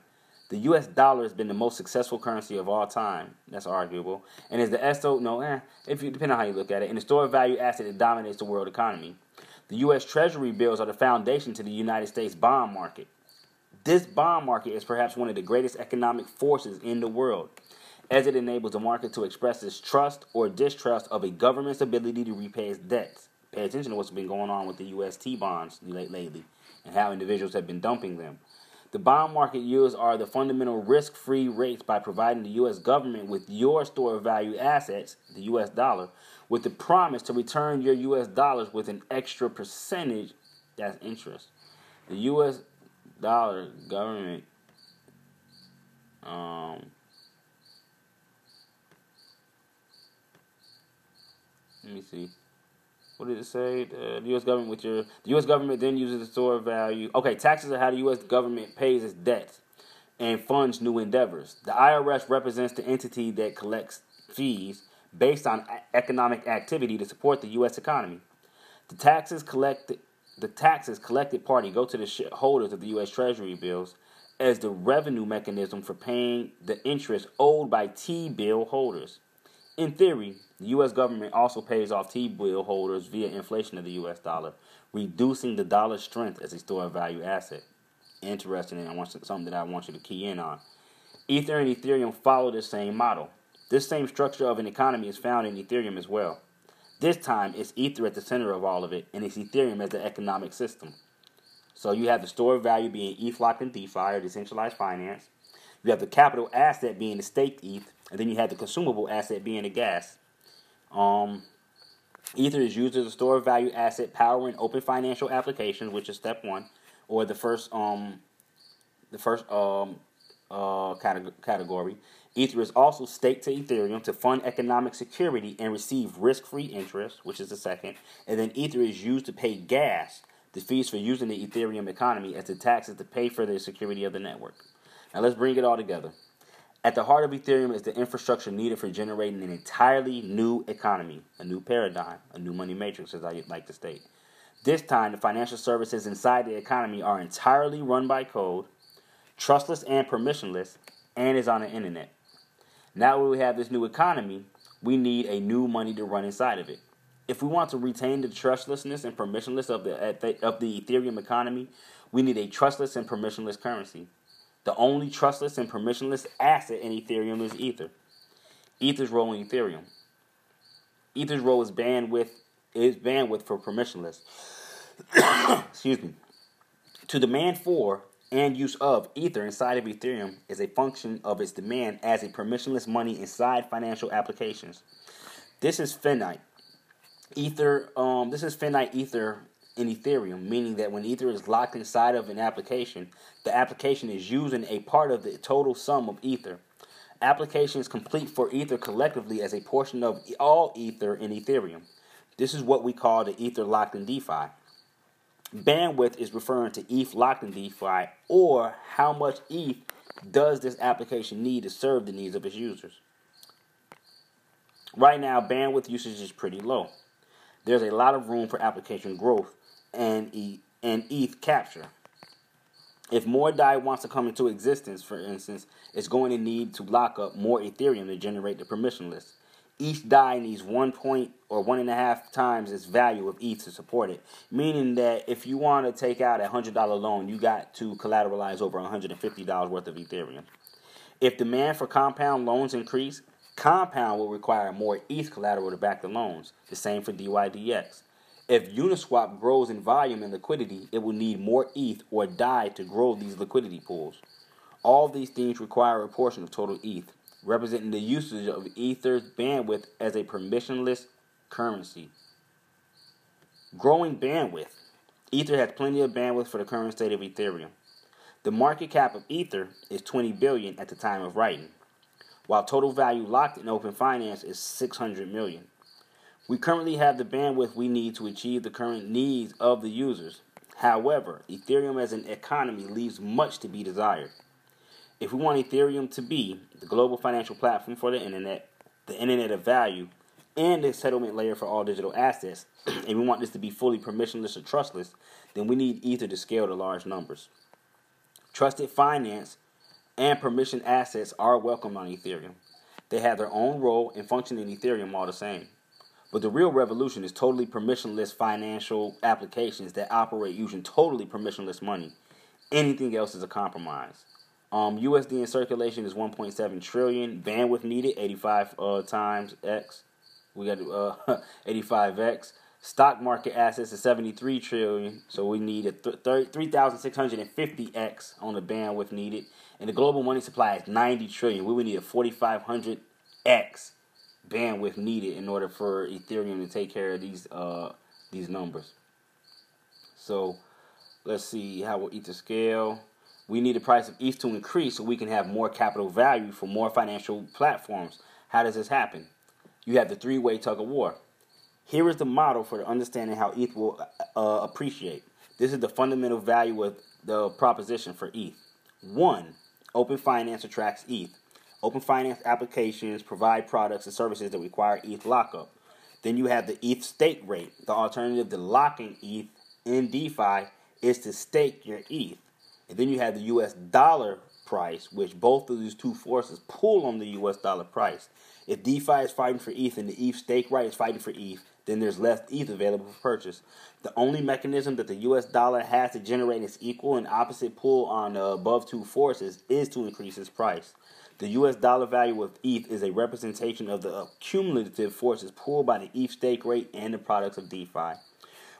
The U.S. dollar has been the most successful currency of all time. That's arguable, and is the SO no, eh, if you depend on how you look at it, and the store of value asset that dominates the world economy. The U.S. Treasury bills are the foundation to the United States bond market. This bond market is perhaps one of the greatest economic forces in the world, as it enables the market to express its trust or distrust of a government's ability to repay its debts pay attention to what's been going on with the U.S. T bonds lately and how individuals have been dumping them. The bond market yields are the fundamental risk free rates by providing the U.S. government with your store of value assets, the U.S. dollar, with the promise to return your U.S. dollars with an extra percentage that's interest. The U.S. dollar government um, let me see what did it say? Uh, the U.S. government with your the U.S. government then uses the store of value. Okay, taxes are how the U.S. government pays its debts and funds new endeavors. The IRS represents the entity that collects fees based on economic activity to support the U.S. economy. The taxes collected the taxes collected party go to the holders of the U.S. Treasury bills as the revenue mechanism for paying the interest owed by T bill holders. In theory, the U.S. government also pays off T bill holders via inflation of the U.S. dollar, reducing the dollar's strength as a store of value asset. Interesting, and I want something that I want you to key in on. Ether and Ethereum follow the same model. This same structure of an economy is found in Ethereum as well. This time, it's Ether at the center of all of it, and it's Ethereum as the economic system. So you have the store of value being locked in DeFi or decentralized finance. You have the capital asset being the staked ETH, and then you have the consumable asset being the gas. Um, Ether is used as a store of value asset powering open financial applications, which is step one, or the first um, the first um, uh, category. Ether is also staked to Ethereum to fund economic security and receive risk-free interest, which is the second. And then Ether is used to pay gas, the fees for using the Ethereum economy, as the taxes to pay for the security of the network. Now let's bring it all together. At the heart of Ethereum is the infrastructure needed for generating an entirely new economy, a new paradigm, a new money matrix, as I like to state. This time, the financial services inside the economy are entirely run by code, trustless and permissionless, and is on the internet. Now that we have this new economy, we need a new money to run inside of it. If we want to retain the trustlessness and permissionless of the, of the Ethereum economy, we need a trustless and permissionless currency. The only trustless and permissionless asset in Ethereum is Ether. Ether's role in Ethereum. Ether's role is bandwidth is bandwidth for permissionless. Excuse me. To demand for and use of Ether inside of Ethereum is a function of its demand as a permissionless money inside financial applications. This is finite. Ether, um, this is finite Ether in Ethereum, meaning that when Ether is locked inside of an application, the application is using a part of the total sum of Ether. Applications complete for Ether collectively as a portion of all Ether in Ethereum. This is what we call the Ether locked in DeFi. Bandwidth is referring to ETH locked in DeFi or how much ETH does this application need to serve the needs of its users. Right now, bandwidth usage is pretty low. There's a lot of room for application growth and, e- and ETH capture. If more DAI wants to come into existence, for instance, it's going to need to lock up more Ethereum to generate the permission list. Each DAI needs one point or one and a half times its value of ETH to support it. Meaning that if you want to take out a hundred dollar loan, you got to collateralize over $150 worth of Ethereum. If demand for compound loans increase, compound will require more ETH collateral to back the loans. The same for DYDX. If Uniswap grows in volume and liquidity, it will need more ETH or DAI to grow these liquidity pools. All these things require a portion of total ETH, representing the usage of Ether's bandwidth as a permissionless currency. Growing bandwidth. Ether has plenty of bandwidth for the current state of Ethereum. The market cap of Ether is 20 billion at the time of writing, while total value locked in open finance is 600 million. We currently have the bandwidth we need to achieve the current needs of the users. However, Ethereum as an economy leaves much to be desired. If we want Ethereum to be the global financial platform for the internet, the internet of value, and the settlement layer for all digital assets, and we want this to be fully permissionless or trustless, then we need Ether to scale to large numbers. Trusted finance and permission assets are welcome on Ethereum. They have their own role and function in Ethereum all the same. But the real revolution is totally permissionless financial applications that operate using totally permissionless money. Anything else is a compromise. Um, USD in circulation is 1.7 trillion. Bandwidth needed 85 uh, times X. We got uh, 85X. Stock market assets is 73 trillion, so we need a th- 3,650x on the bandwidth needed. And the global money supply is 90 trillion. We would need a 4,500x bandwidth needed in order for Ethereum to take care of these uh, these numbers. So let's see how we'll Ether scale. We need the price of ETH to increase so we can have more capital value for more financial platforms. How does this happen? You have the three-way tug of war. Here is the model for understanding how ETH will uh, appreciate. This is the fundamental value of the proposition for ETH. One, open finance attracts ETH. Open finance applications provide products and services that require ETH lockup. Then you have the ETH stake rate. The alternative to locking ETH in DeFi is to stake your ETH. And then you have the US dollar price, which both of these two forces pull on the US dollar price. If DeFi is fighting for ETH and the ETH stake rate is fighting for ETH, then there's less ETH available for purchase. The only mechanism that the US dollar has to generate its equal and opposite pull on the above two forces is to increase its price. The US dollar value of ETH is a representation of the cumulative forces pulled by the ETH stake rate and the products of DeFi,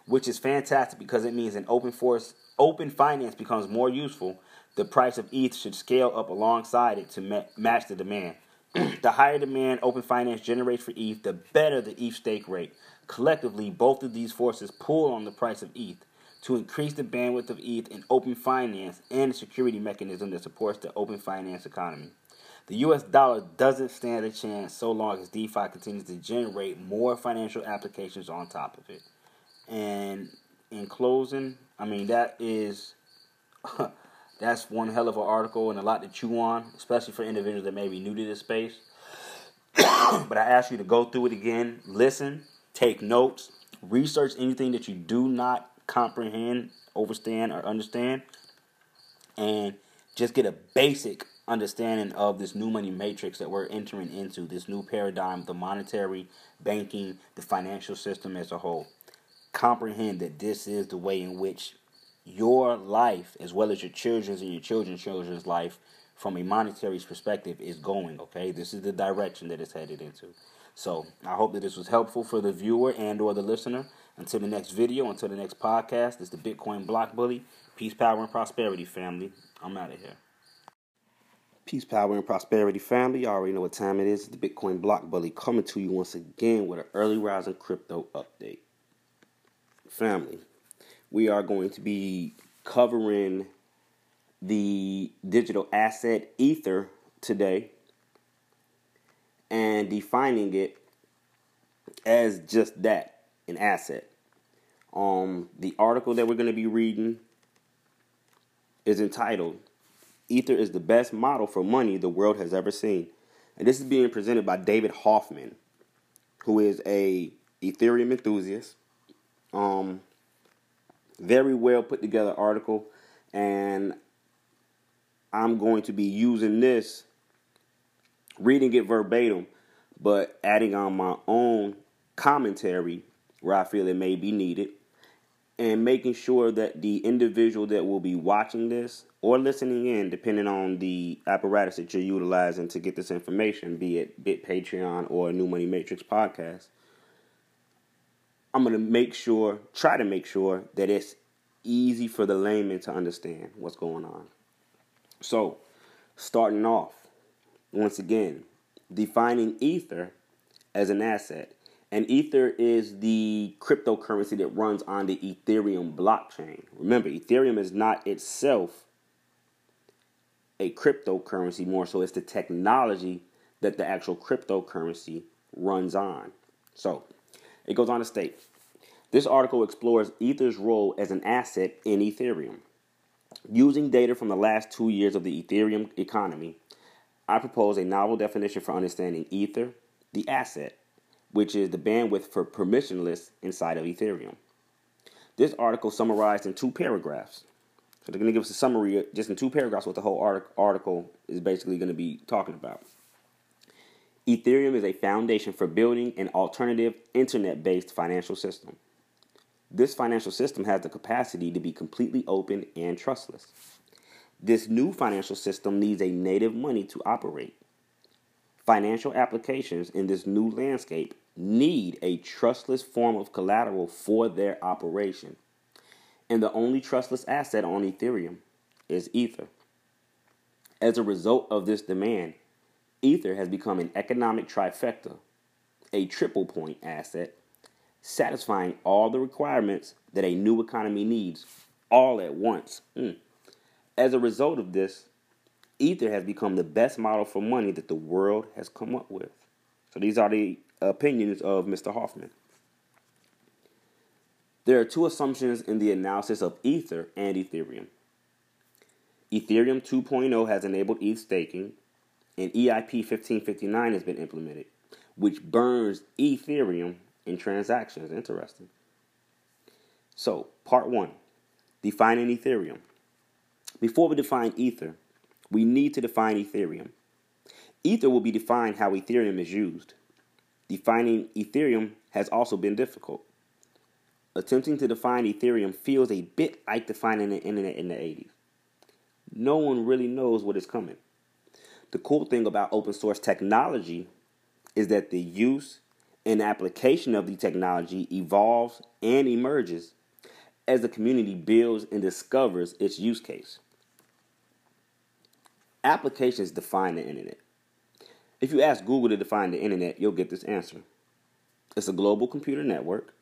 which is fantastic because it means an open force open finance becomes more useful. The price of ETH should scale up alongside it to ma- match the demand. the higher demand open finance generates for ETH, the better the ETH stake rate. Collectively, both of these forces pull on the price of ETH to increase the bandwidth of ETH in open finance and the security mechanism that supports the open finance economy. The US dollar doesn't stand a chance so long as DeFi continues to generate more financial applications on top of it. And in closing, I mean that is that's one hell of an article and a lot to chew on, especially for individuals that may be new to this space. but I ask you to go through it again, listen, take notes, research anything that you do not comprehend, understand, or understand, and just get a basic understanding of this new money matrix that we're entering into, this new paradigm, the monetary, banking, the financial system as a whole. Comprehend that this is the way in which your life, as well as your children's and your children's children's life, from a monetary perspective, is going. Okay, this is the direction that it's headed into. So I hope that this was helpful for the viewer and or the listener. Until the next video, until the next podcast, it's the Bitcoin Block Bully. Peace, power, and prosperity, family. I'm out of here. Peace, power, and prosperity, family. You already know what time it is. It's the Bitcoin Block Bully coming to you once again with an early rising crypto update. Family, we are going to be covering the digital asset Ether today and defining it as just that an asset. Um, the article that we're going to be reading is entitled Ether is the best model for money the world has ever seen. And this is being presented by David Hoffman, who is a Ethereum enthusiast. Um, very well put together article, and I'm going to be using this, reading it verbatim, but adding on my own commentary where I feel it may be needed, and making sure that the individual that will be watching this or listening in, depending on the apparatus that you're utilizing to get this information, be it Bit Patreon or New Money Matrix podcast, I'm going to make sure, try to make sure that it's easy for the layman to understand what's going on. So, starting off, once again, defining Ether as an asset. And Ether is the cryptocurrency that runs on the Ethereum blockchain. Remember, Ethereum is not itself a cryptocurrency more so it's the technology that the actual cryptocurrency runs on. So, it goes on to state this article explores Ether's role as an asset in Ethereum. Using data from the last two years of the Ethereum economy, I propose a novel definition for understanding Ether, the asset, which is the bandwidth for permissionless inside of Ethereum. This article summarized in two paragraphs. So they're going to give us a summary uh, just in two paragraphs what the whole article is basically going to be talking about. Ethereum is a foundation for building an alternative internet based financial system. This financial system has the capacity to be completely open and trustless. This new financial system needs a native money to operate. Financial applications in this new landscape need a trustless form of collateral for their operation. And the only trustless asset on Ethereum is Ether. As a result of this demand, Ether has become an economic trifecta, a triple point asset, satisfying all the requirements that a new economy needs all at once. Mm. As a result of this, Ether has become the best model for money that the world has come up with. So these are the opinions of Mr. Hoffman. There are two assumptions in the analysis of Ether and Ethereum. Ethereum 2.0 has enabled ETH staking, and EIP 1559 has been implemented, which burns Ethereum in transactions. Interesting. So, part one defining Ethereum. Before we define Ether, we need to define Ethereum. Ether will be defined how Ethereum is used. Defining Ethereum has also been difficult. Attempting to define Ethereum feels a bit like defining the internet in the 80s. No one really knows what is coming. The cool thing about open source technology is that the use and application of the technology evolves and emerges as the community builds and discovers its use case. Applications define the internet. If you ask Google to define the internet, you'll get this answer. It's a global computer network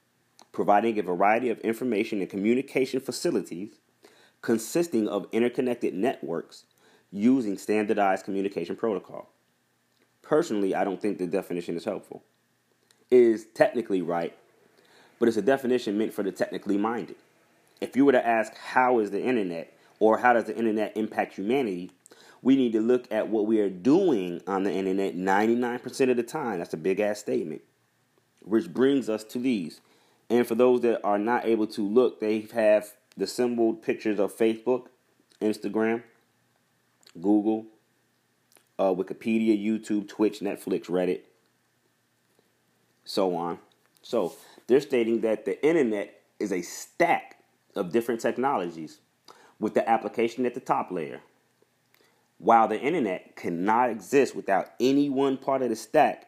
providing a variety of information and communication facilities consisting of interconnected networks using standardized communication protocol. Personally, I don't think the definition is helpful is technically right, but it's a definition meant for the technically minded. If you were to ask, how is the internet or how does the internet impact humanity, we need to look at what we are doing on the internet 99% of the time. That's a big ass statement. Which brings us to these. And for those that are not able to look, they have the symbol pictures of Facebook, Instagram, Google, uh, Wikipedia, YouTube, Twitch, Netflix, Reddit, so on. So they're stating that the internet is a stack of different technologies with the application at the top layer. While the internet cannot exist without any one part of the stack,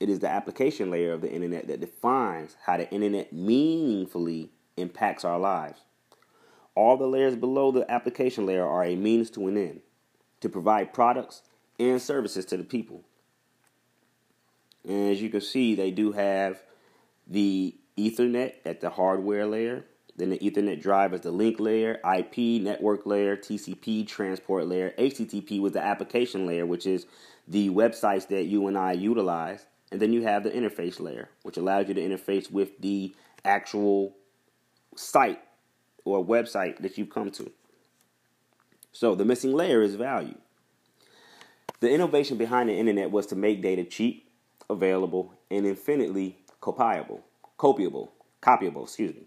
it is the application layer of the internet that defines how the internet meaningfully impacts our lives. All the layers below the application layer are a means to an end to provide products and services to the people. And as you can see, they do have the Ethernet at the hardware layer. Then the Ethernet drive is the link layer, IP, network layer, TCP, transport layer. HTTP was the application layer, which is the websites that you and I utilize. And then you have the interface layer, which allows you to interface with the actual site or website that you've come to. So the missing layer is value. The innovation behind the internet was to make data cheap, available, and infinitely copiable, copiable, copyable, excuse me.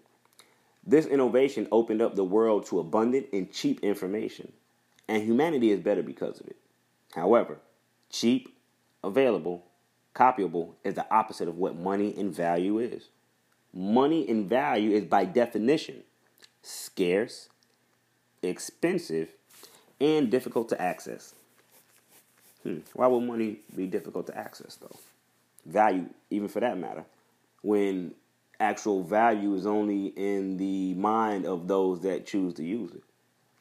This innovation opened up the world to abundant and cheap information. and humanity is better because of it. However, cheap, available, copyable is the opposite of what money and value is. Money and value is by definition scarce, expensive, and difficult to access. Hmm. Why would money be difficult to access, though? Value, even for that matter, when actual value is only in the mind of those that choose to use it.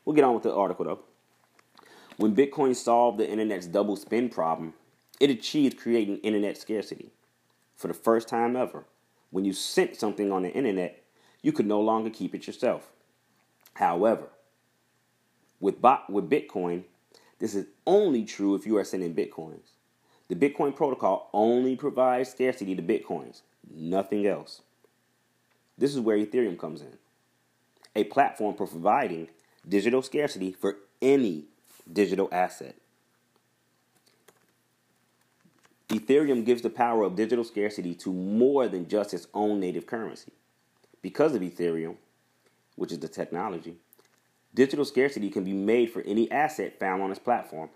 We'll get on with the article, though. When Bitcoin solved the internet's double spend problem, it achieved creating internet scarcity. For the first time ever, when you sent something on the internet, you could no longer keep it yourself. However, with, with Bitcoin, this is only true if you are sending Bitcoins. The Bitcoin protocol only provides scarcity to Bitcoins, nothing else. This is where Ethereum comes in a platform for providing digital scarcity for any digital asset. Ethereum gives the power of digital scarcity to more than just its own native currency. Because of Ethereum, which is the technology, digital scarcity can be made for any asset found on its platform.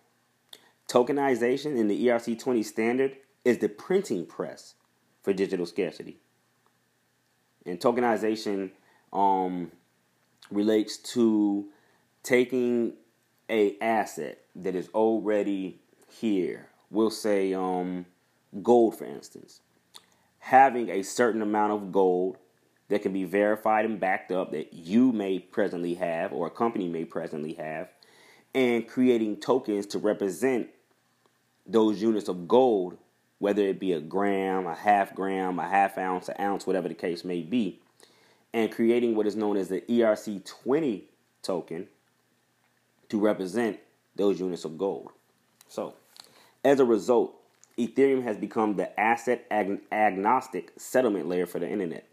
Tokenization in the ERC20 standard is the printing press for digital scarcity. And tokenization um, relates to taking a asset that is already here. We'll say um, gold, for instance. Having a certain amount of gold that can be verified and backed up that you may presently have or a company may presently have, and creating tokens to represent those units of gold, whether it be a gram, a half gram, a half ounce, an ounce, whatever the case may be, and creating what is known as the ERC20 token to represent those units of gold. So, as a result, Ethereum has become the asset ag- agnostic settlement layer for the internet.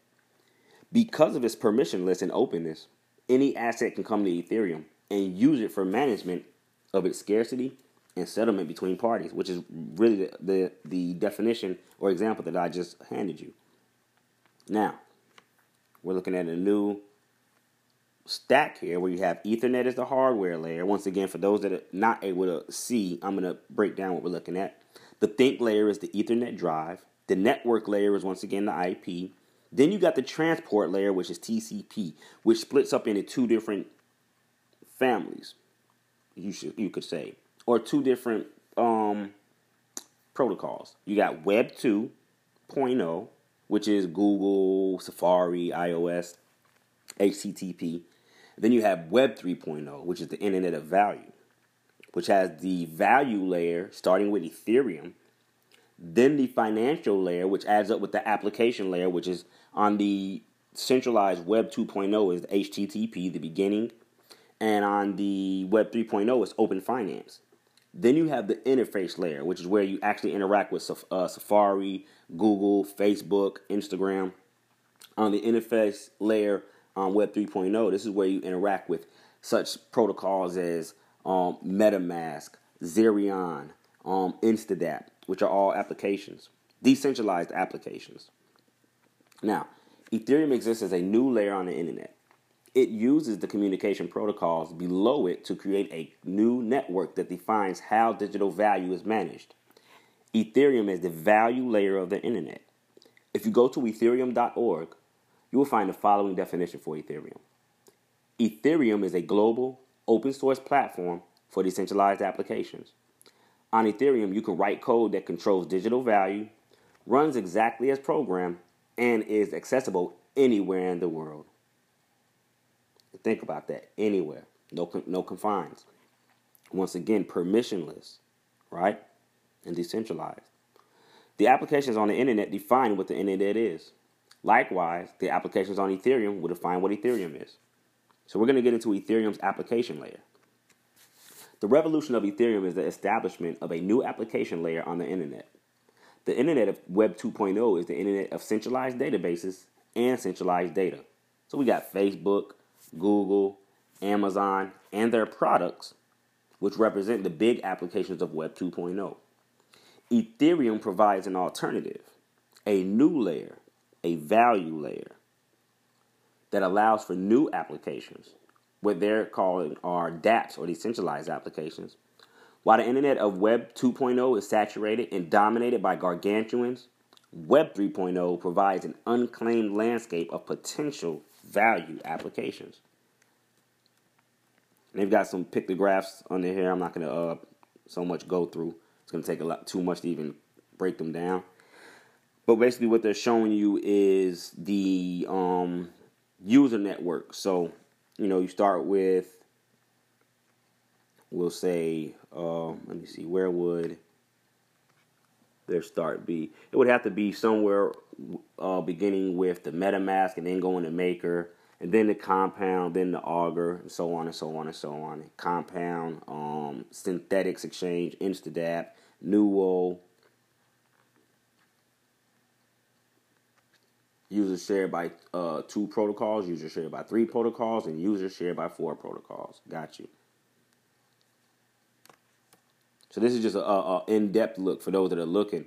Because of its permissionless and openness, any asset can come to Ethereum and use it for management of its scarcity and settlement between parties, which is really the, the, the definition or example that I just handed you. Now, we're looking at a new stack here where you have Ethernet as the hardware layer. Once again, for those that are not able to see, I'm going to break down what we're looking at. The link layer is the Ethernet drive. The network layer is once again the IP. Then you got the transport layer, which is TCP, which splits up into two different families. You should you could say, or two different um, protocols. You got Web 2.0, which is Google, Safari, iOS, HTTP. Then you have Web 3.0, which is the Internet of Value, which has the value layer starting with Ethereum, then the financial layer, which adds up with the application layer, which is on the centralized Web 2.0 is HTTP, the beginning, and on the Web 3.0 is Open Finance. Then you have the interface layer, which is where you actually interact with uh, Safari, Google, Facebook, Instagram. On the interface layer on Web 3.0, this is where you interact with such protocols as um, MetaMask, Zerion, um, Instadapp, which are all applications, decentralized applications. Now, Ethereum exists as a new layer on the internet. It uses the communication protocols below it to create a new network that defines how digital value is managed. Ethereum is the value layer of the internet. If you go to ethereum.org, you will find the following definition for Ethereum Ethereum is a global, open source platform for decentralized applications. On Ethereum, you can write code that controls digital value, runs exactly as programmed, and is accessible anywhere in the world. Think about that. Anywhere. No, no confines. Once again, permissionless, right? And decentralized. The applications on the internet define what the internet is. Likewise, the applications on Ethereum will define what Ethereum is. So we're going to get into Ethereum's application layer. The revolution of Ethereum is the establishment of a new application layer on the internet. The internet of Web 2.0 is the internet of centralized databases and centralized data. So we got Facebook, Google, Amazon, and their products, which represent the big applications of Web 2.0. Ethereum provides an alternative, a new layer, a value layer that allows for new applications what they're calling are dApps or decentralized applications. While the internet of Web 2.0 is saturated and dominated by gargantuans, Web 3.0 provides an unclaimed landscape of potential value applications. And they've got some pictographs under here. I'm not going to uh, so much go through. It's going to take a lot too much to even break them down. But basically, what they're showing you is the um, user network. So, you know, you start with, we'll say, uh, let me see, where would their start be? It would have to be somewhere uh, beginning with the MetaMask and then going to Maker, and then the Compound, then the Augur, and so on and so on and so on. Compound, um, Synthetix Exchange, Instadapp, Nuo, Users shared by uh, two protocols, users shared by three protocols, and users shared by four protocols. Got you. So this is just a, a, a in-depth look for those that are looking.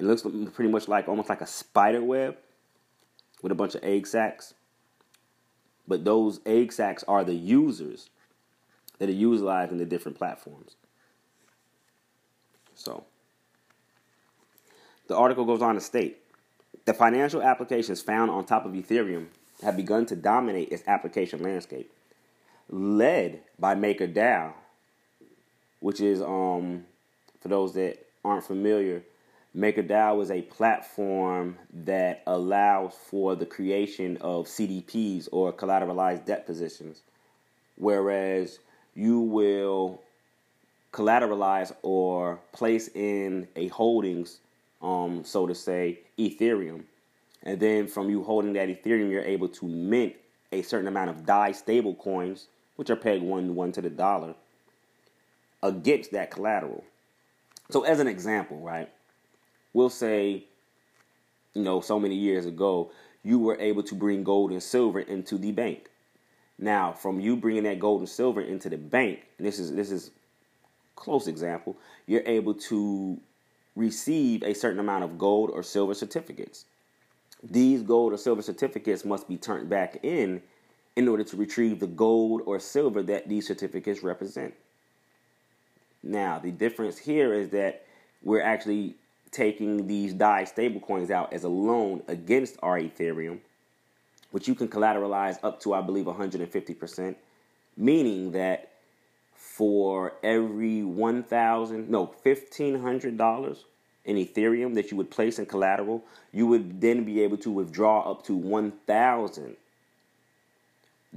It looks pretty much like almost like a spider web with a bunch of egg sacs. But those egg sacs are the users that are utilizing the different platforms. So the article goes on to state the financial applications found on top of Ethereum have begun to dominate its application landscape, led by MakerDAO, which is um for those that aren't familiar, MakerDAO is a platform that allows for the creation of CDPs or collateralized debt positions, whereas you will collateralize or place in a holdings um, so to say, Ethereum. And then from you holding that Ethereum, you're able to mint a certain amount of DAI stable coins, which are pegged one to one to the dollar, against that collateral. So as an example, right, we'll say, you know, so many years ago, you were able to bring gold and silver into the bank. Now, from you bringing that gold and silver into the bank, and this is this is close example, you're able to receive a certain amount of gold or silver certificates. These gold or silver certificates must be turned back in in order to retrieve the gold or silver that these certificates represent. Now, the difference here is that we're actually taking these DAI stablecoins out as a loan against our Ethereum, which you can collateralize up to, I believe, 150%, meaning that for every one thousand, no, fifteen hundred dollars in Ethereum that you would place in collateral, you would then be able to withdraw up to one thousand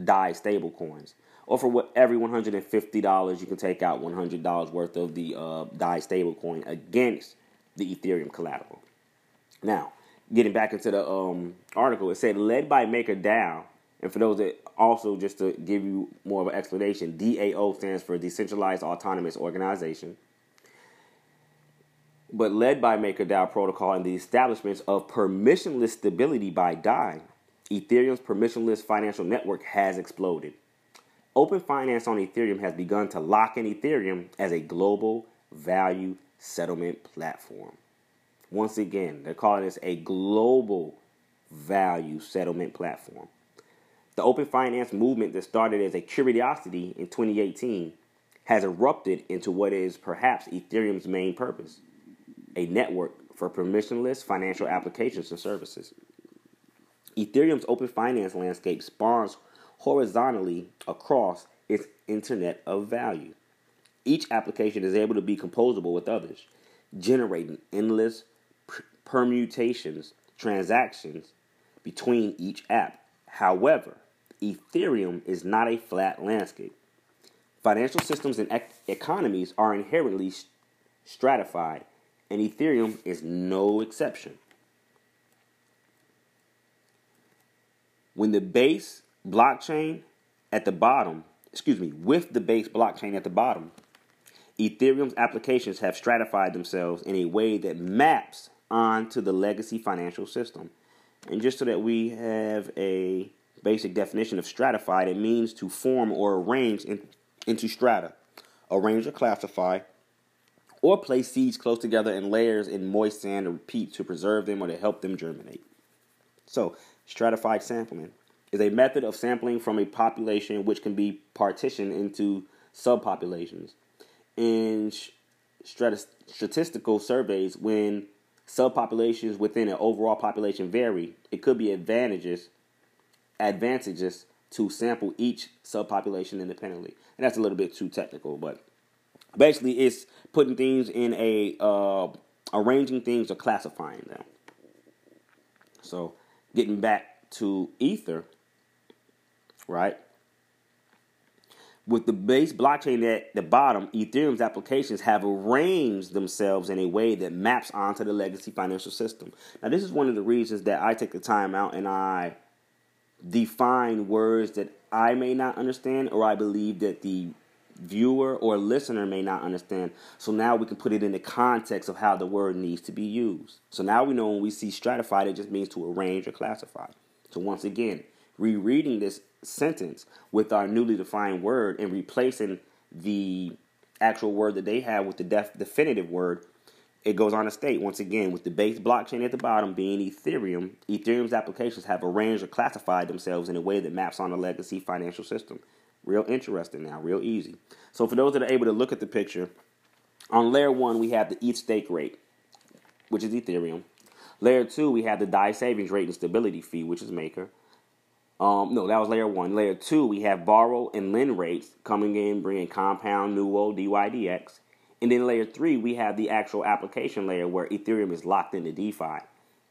DAI stable coins. Or for what every one hundred and fifty dollars, you can take out one hundred dollars worth of the uh, DAI stable coin against the Ethereum collateral. Now, getting back into the um, article, it said led by MakerDAO and for those that also, just to give you more of an explanation, DAO stands for Decentralized Autonomous Organization, but led by MakerDAO protocol and the establishments of permissionless stability by DAI, Ethereum's permissionless financial network has exploded. Open finance on Ethereum has begun to lock in Ethereum as a global value settlement platform. Once again, they're calling this a global value settlement platform. The open finance movement that started as a curiosity in 2018 has erupted into what is perhaps Ethereum's main purpose a network for permissionless financial applications and services. Ethereum's open finance landscape spawns horizontally across its internet of value. Each application is able to be composable with others, generating endless permutations, transactions between each app. However, Ethereum is not a flat landscape. Financial systems and ec- economies are inherently stratified, and Ethereum is no exception. When the base blockchain at the bottom, excuse me, with the base blockchain at the bottom, Ethereum's applications have stratified themselves in a way that maps onto the legacy financial system. And just so that we have a basic definition of stratified, it means to form or arrange in, into strata, arrange or classify, or place seeds close together in layers in moist sand or peat to preserve them or to help them germinate. So, stratified sampling. is a method of sampling from a population which can be partitioned into subpopulations. In statistical surveys, when subpopulations within an overall population vary, it could be advantages advantages to sample each subpopulation independently. And that's a little bit too technical, but basically it's putting things in a uh, arranging things or classifying them. So getting back to Ether, right? With the base blockchain at the bottom, Ethereum's applications have arranged themselves in a way that maps onto the legacy financial system. Now, this is one of the reasons that I take the time out and I define words that I may not understand or I believe that the viewer or listener may not understand. So now we can put it in the context of how the word needs to be used. So now we know when we see stratified, it just means to arrange or classify. So once again, rereading this sentence with our newly defined word and replacing the actual word that they have with the def- definitive word, it goes on to state once again with the base blockchain at the bottom being Ethereum, Ethereum's applications have arranged or classified themselves in a way that maps on the legacy financial system. Real interesting now, real easy. So for those that are able to look at the picture, on layer one we have the ETH stake rate, which is Ethereum. Layer two we have the DAI savings rate and stability fee, which is Maker. Um, no, that was layer one. Layer two we have borrow and lend rates coming in, bringing Compound, Nuo, DYDX. And then layer three we have the actual application layer where Ethereum is locked into DeFi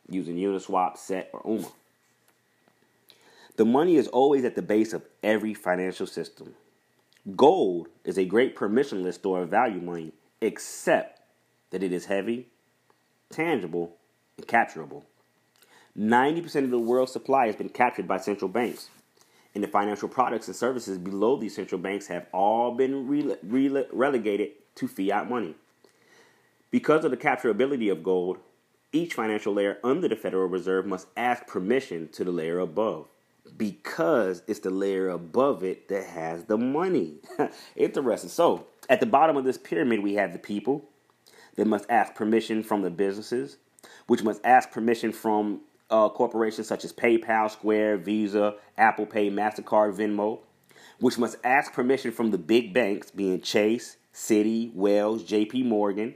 using Uniswap, Set, or UMA. The money is always at the base of every financial system. Gold is a great permissionless store of value money, except that it is heavy, tangible, and capturable. 90% of the world's supply has been captured by central banks, and the financial products and services below these central banks have all been rele- rele- relegated to fiat money. Because of the capturability of gold, each financial layer under the Federal Reserve must ask permission to the layer above because it's the layer above it that has the money. Interesting. So, at the bottom of this pyramid, we have the people that must ask permission from the businesses, which must ask permission from uh, corporations such as PayPal, Square, Visa, Apple Pay, MasterCard, Venmo, which must ask permission from the big banks, being Chase, Citi, Wells, JP Morgan,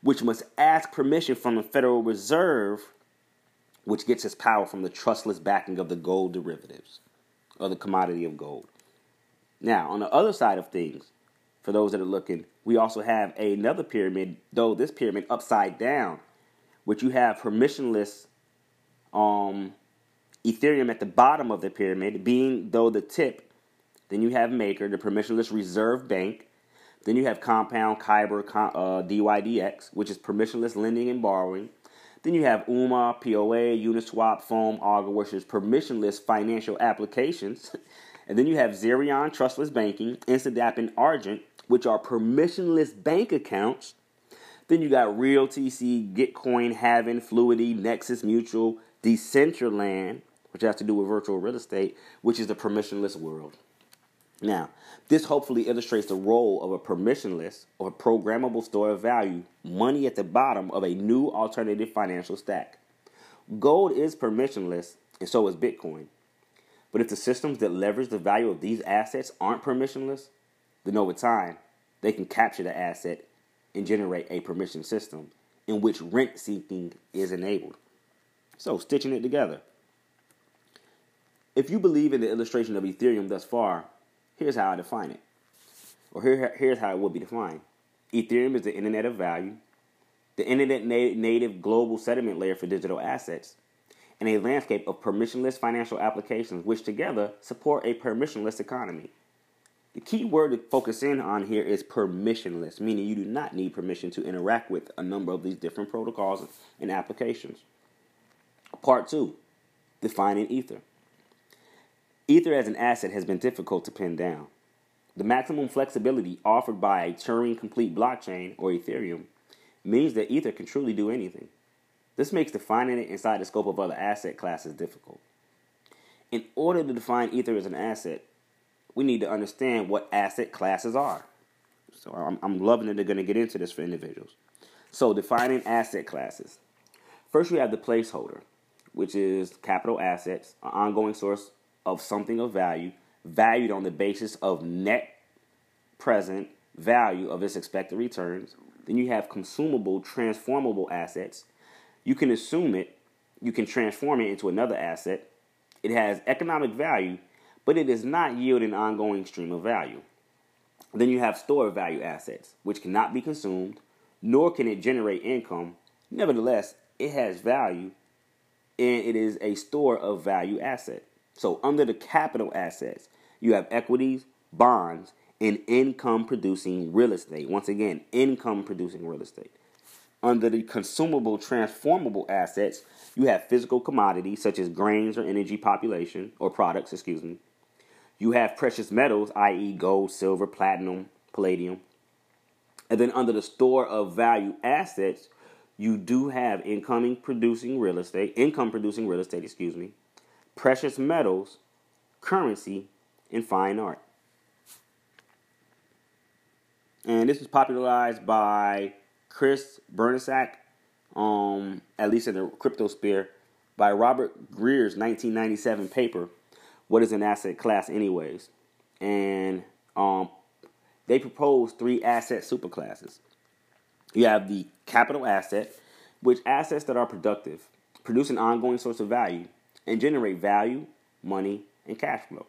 which must ask permission from the Federal Reserve which gets its power from the trustless backing of the gold derivatives, or the commodity of gold. Now, on the other side of things, for those that are looking, we also have another pyramid, though this pyramid upside down, which you have permissionless um, Ethereum at the bottom of the pyramid, being though the tip. Then you have Maker, the permissionless reserve bank. Then you have Compound, Kyber, uh, DYDX, which is permissionless lending and borrowing. Then you have UMA, POA, Uniswap, Foam, Augur, which is permissionless financial applications. and then you have Zerion, trustless banking, Instadapp, and Argent, which are permissionless bank accounts. Then you got RealTC, Gitcoin, Havin, Fluidity, Nexus Mutual, Decentraland, which has to do with virtual real estate, which is the permissionless world. Now, this hopefully illustrates the role of a permissionless or programmable store of value, money at the bottom of a new alternative financial stack. Gold is permissionless, and so is Bitcoin. But if the systems that leverage the value of these assets aren't permissionless, then over time, they can capture the asset and generate a permission system in which rent seeking is enabled. So, stitching it together. If you believe in the illustration of Ethereum thus far, Here's how I define it. Or here, here's how it would be defined. Ethereum is the internet of value, the internet native global settlement layer for digital assets, and a landscape of permissionless financial applications which together support a permissionless economy. The key word to focus in on here is permissionless, meaning you do not need permission to interact with a number of these different protocols and applications. Part two, defining Ether. Ether as an asset has been difficult to pin down. The maximum flexibility offered by a Turing complete blockchain, or Ethereum, means that Ether can truly do anything. This makes defining it inside the scope of other asset classes difficult. In order to define Ether as an asset, we need to understand what asset classes are. So I'm, I'm loving that they're going to get into this for individuals. So defining asset classes. First, we have the placeholder, which is capital assets, an ongoing source of something of value, valued on the basis of net present value of its expected returns. Then you have consumable, transformable assets. You can assume it, you can transform it into another asset. It has economic value, but it does not yield an ongoing stream of value. Then you have store value assets, which cannot be consumed, nor can it generate income. Nevertheless, it has value and it is a store of value asset. So, under the capital assets, you have equities, bonds, and income producing real estate. Once again, income producing real estate. Under the consumable transformable assets, you have physical commodities such as grains or energy population or products, excuse me. You have precious metals, i.e., gold, silver, platinum, palladium. And then under the store of value assets, you do have incoming producing real estate, income producing real estate, excuse me, precious metals, currency, and fine art. And this was popularized by Chris Burniske, um, at least in the crypto sphere, by Robert Greer's 1997 paper, What is an Asset Class Anyways? And um, they proposed three asset superclasses. You have the capital asset, which assets that are productive, produce an ongoing source of value, and generate value, money, and cash flow.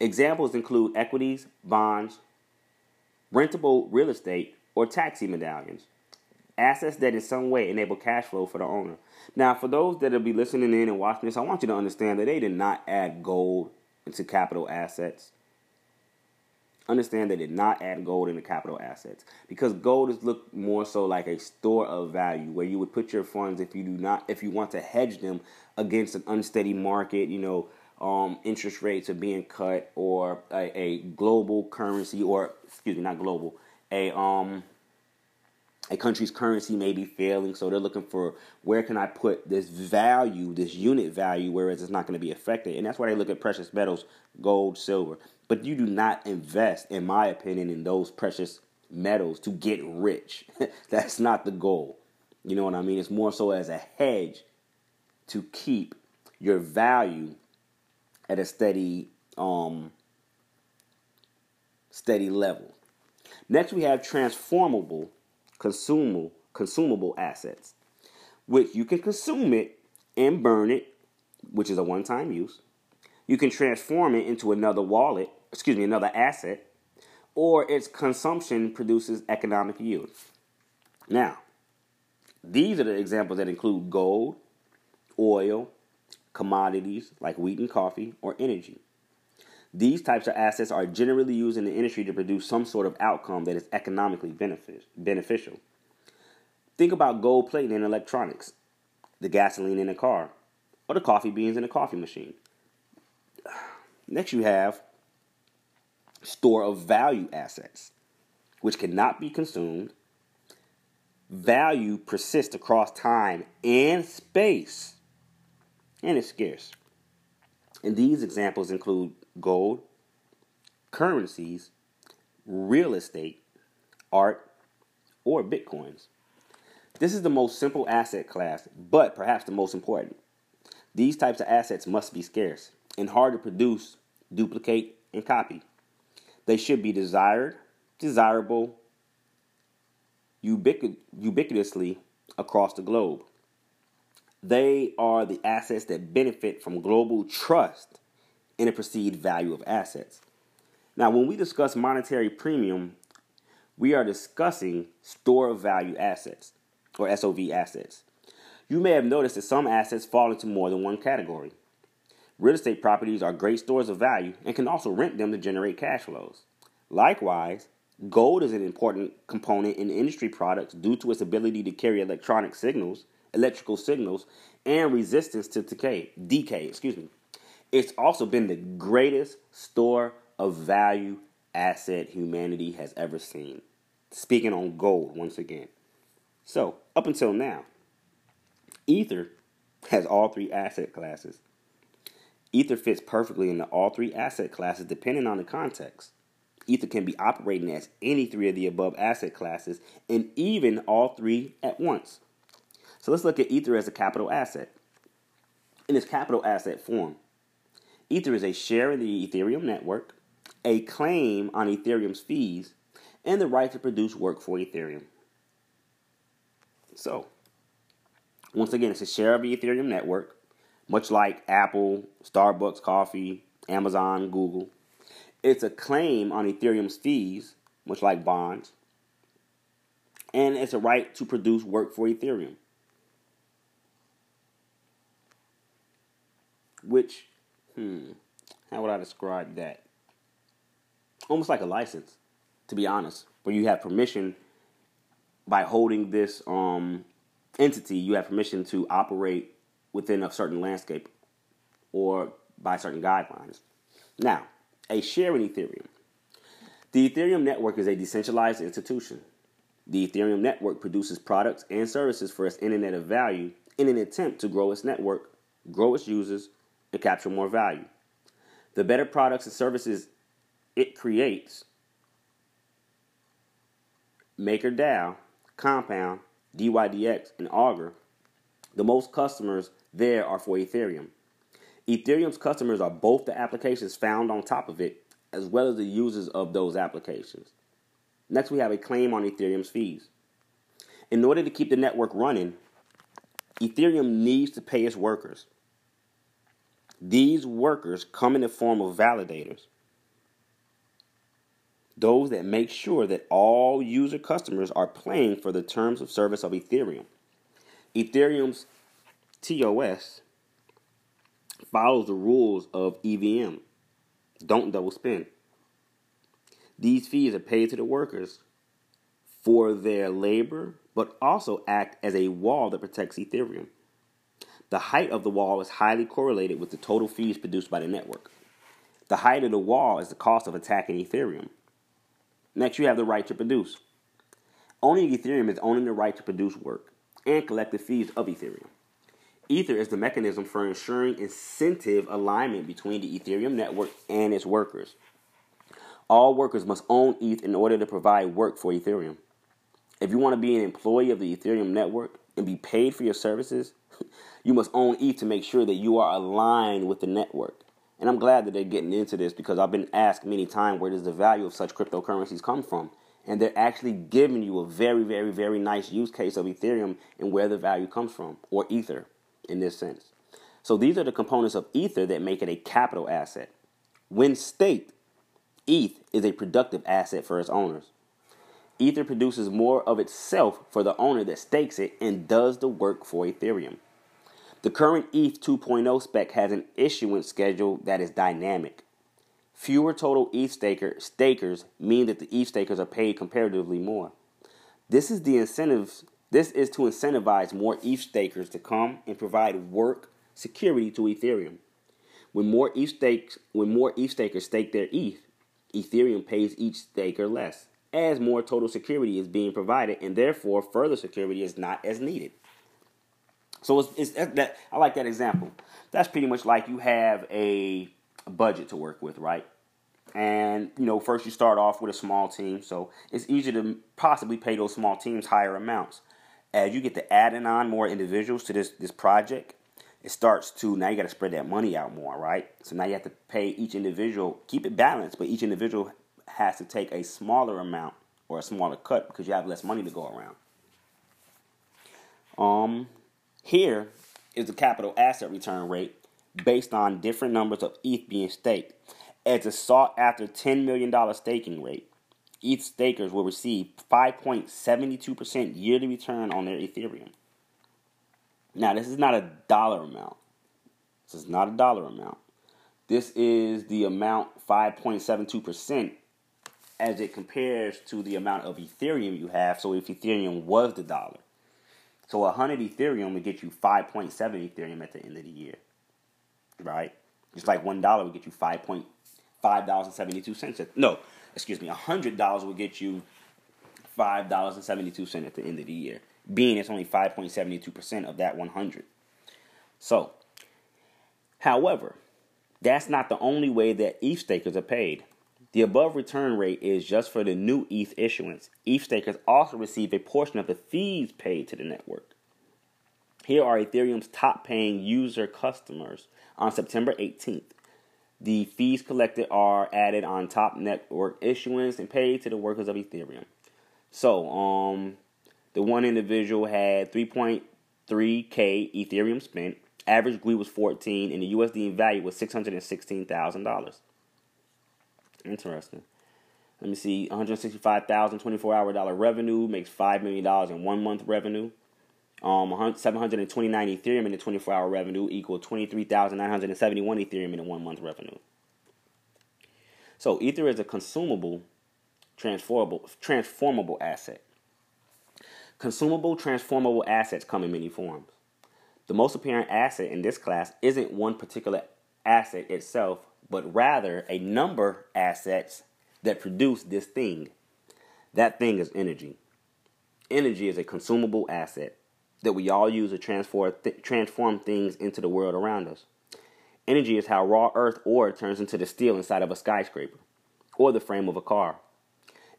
Examples include equities, bonds, rentable real estate, or taxi medallions. Assets that in some way enable cash flow for the owner. Now, for those that will be listening in and watching this, I want you to understand that they did not add gold into capital assets understand they did not add gold into capital assets. Because gold is looked more so like a store of value where you would put your funds if you do not if you want to hedge them against an unsteady market you know um, interest rates are being cut or a, a, global currency or excuse me not global a um a country's currency may be failing so they're looking for where can i put this value this unit value whereas it's not going to be affected and that's why they look at precious metals gold silver but you do not invest, in my opinion, in those precious metals to get rich. That's not the goal. You know what I mean? It's more so as a hedge to keep your value at a steady um steady level. Next we have transformable consumable consumable assets, which you can consume it and burn it, which is a one-time use. You can transform it into another wallet excuse me, another asset, or its consumption produces economic yield. Now, these are the examples that include gold, oil, commodities like wheat and coffee, or energy. These types of assets are generally used in the industry to produce some sort of outcome that is economically beneficial. Think about gold plating in electronics, the gasoline in a car, or the coffee beans in a coffee machine. Next, you have store of value assets, which cannot be consumed. Value persists across time and space, and it's scarce. And these examples include gold, currencies, real estate, art, or bitcoins. This is the most simple asset class, but perhaps the most important. These types of assets must be scarce and hard to produce, duplicate, and copy. They should be desired, desirable, ubiquit- ubiquitously across the globe. They are the assets that benefit from global trust in the perceived value of assets. Now, when we discuss monetary premium, we are discussing store of value assets or SOV assets. You may have noticed that some assets fall into more than one category. Real estate properties are great stores of value and can also rent them to generate cash flows. Likewise, gold is an important component in industry products due to its ability to carry electronic signals, electrical signals, and resistance to decay. Decay, excuse me. It's also been the greatest store of value asset humanity has ever seen. Speaking on gold once again. So, up until now, Ether has all three asset classes. Ether fits perfectly into all three asset classes depending on the context. Ether can be operating as any three of the above asset classes and even all three at once. So let's look at Ether as a capital asset. In its capital asset form, Ether is a share in the Ethereum network, a claim on Ethereum's fees, and the right to produce work for Ethereum. So, once again, it's a share of the Ethereum network, much like Apple, Starbucks Coffee, Amazon, Google. It's a claim on Ethereum's fees, much like bonds. And it's a right to produce work for Ethereum. Which, hmm, how would I describe that? Almost like a license, to be honest, where you have permission by holding this um, entity, you have permission to operate within a certain landscape or by certain guidelines. Now, a share in Ethereum. The Ethereum network is a decentralized institution. The Ethereum network produces products and services for its internet of value in an attempt to grow its network, grow its users, and capture more value. The better products and services it creates, MakerDAO, Compound, DYDX, and Augur, the most customers there are for Ethereum. Ethereum's customers are both the applications found on top of it, as well as the users of those applications. Next, we have a claim on Ethereum's fees. In order to keep the network running, Ethereum needs to pay its workers. These workers come in the form of validators, those that make sure that all user customers are paying for the terms of service of Ethereum. Ethereum's TOS follows the rules of EVM. Don't double spend. These fees are paid to the workers for their labor, but also act as a wall that protects Ethereum. The height of the wall is highly correlated with the total fees produced by the network. The height of the wall is the cost of attacking Ethereum. Next, you have the right to produce. Owning Ethereum is owning the right to produce work and collect the fees of Ethereum. Ether is the mechanism for ensuring incentive alignment between the Ethereum network and its workers. All workers must own ETH in order to provide work for Ethereum. If you want to be an employee of the Ethereum network and be paid for your services, you must own ETH to make sure that you are aligned with the network. And I'm glad that they're getting into this because I've been asked many times where does the value of such cryptocurrencies come from? And they're actually giving you a very, very, very nice use case of Ethereum and where the value comes from, or Ether in this sense. So these are the components of Ether that make it a capital asset. When staked, ETH is a productive asset for its owners. Ether produces more of itself for the owner that stakes it and does the work for Ethereum. The current ETH 2.0 spec has an issuance schedule that is dynamic. Fewer total ETH staker, stakers mean that the ETH stakers are paid comparatively more. This is the incentives this is to incentivize more ETH stakers to come and provide work security to Ethereum. When more ETH stakes, when more ETH stakers stake their ETH, Ethereum pays each staker less, as more total security is being provided, and therefore further security is not as needed. So it's, it's that I like that example. That's pretty much like you have a budget to work with, right? And you know, first you start off with a small team, so it's easy to possibly pay those small teams higher amounts as you get to adding on more individuals to this this project, it starts to now you got to spread that money out more, right? So now you have to pay each individual, keep it balanced, but each individual has to take a smaller amount or a smaller cut because you have less money to go around. Um, here is the capital asset return rate based on different numbers of ETH being staked. It's a sought after $10 million staking rate. ETH stakers will receive 5.72% yearly return on their Ethereum. Now, this is not a dollar amount. This is not a dollar amount. This is the amount 5.72% as it compares to the amount of Ethereum you have. So if Ethereum was the dollar. So 100 Ethereum would get you 5.7 Ethereum at the end of the year. Right? Just like $1 would get you 5.5 No, excuse me, $100 will get you $5.72 at the end of the year, being it's only 5.72% of that 100. So, however, that's not the only way that ETH stakers are paid. The above return rate is just for the new ETH issuance. ETH stakers also receive a portion of the fees paid to the network. Here are Ethereum's top paying user customers on September 18th. The fees collected are added on top network issuance and paid to the workers of Ethereum. So, um, the one individual had 3.3k Ethereum spent. Average Gwei was 14, and the USD value was $616,000. Interesting. Let me see. 165,000 24-hour dollar revenue makes five million dollars in one month revenue. Um, 729 Ethereum in the 24 hour revenue equal 23,971 Ethereum in the one month revenue. So Ether is a consumable, transformable, transformable asset. Consumable, transformable assets come in many forms. The most apparent asset in this class isn't one particular asset itself, but rather a number assets that produce this thing. That thing is energy. Energy is a consumable asset that we all use to transform, th- transform things into the world around us. Energy is how raw earth ore turns into the steel inside of a skyscraper or the frame of a car.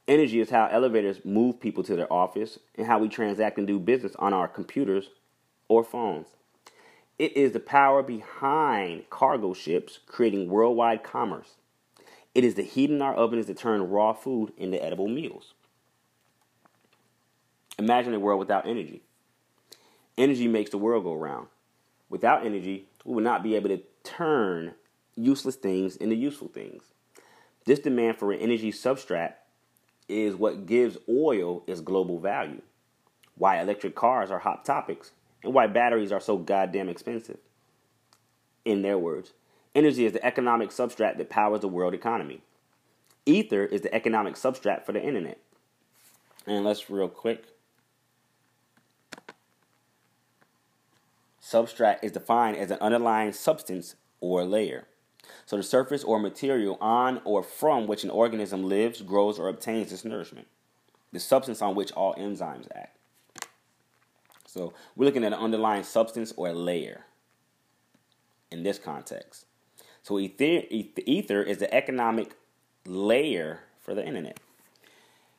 Energy is how elevators move people to their office and how we transact and do business on our computers or phones. It is the power behind cargo ships creating worldwide commerce. It is the heat in our ovens that turn raw food into edible meals. Imagine a world without energy. Energy makes the world go round. Without energy, we would not be able to turn useless things into useful things. This demand for an energy substrate is what gives oil its global value, why electric cars are hot topics, and why batteries are so goddamn expensive. In their words, energy is the economic substrate that powers the world economy. Ether is the economic substrate for the internet. And let's real quick Substrate is defined as an underlying substance or layer. So the surface or material on or from which an organism lives, grows, or obtains its nourishment. The substance on which all enzymes act. So we're looking at an underlying substance or layer in this context. So ether, ether is the economic layer for the internet.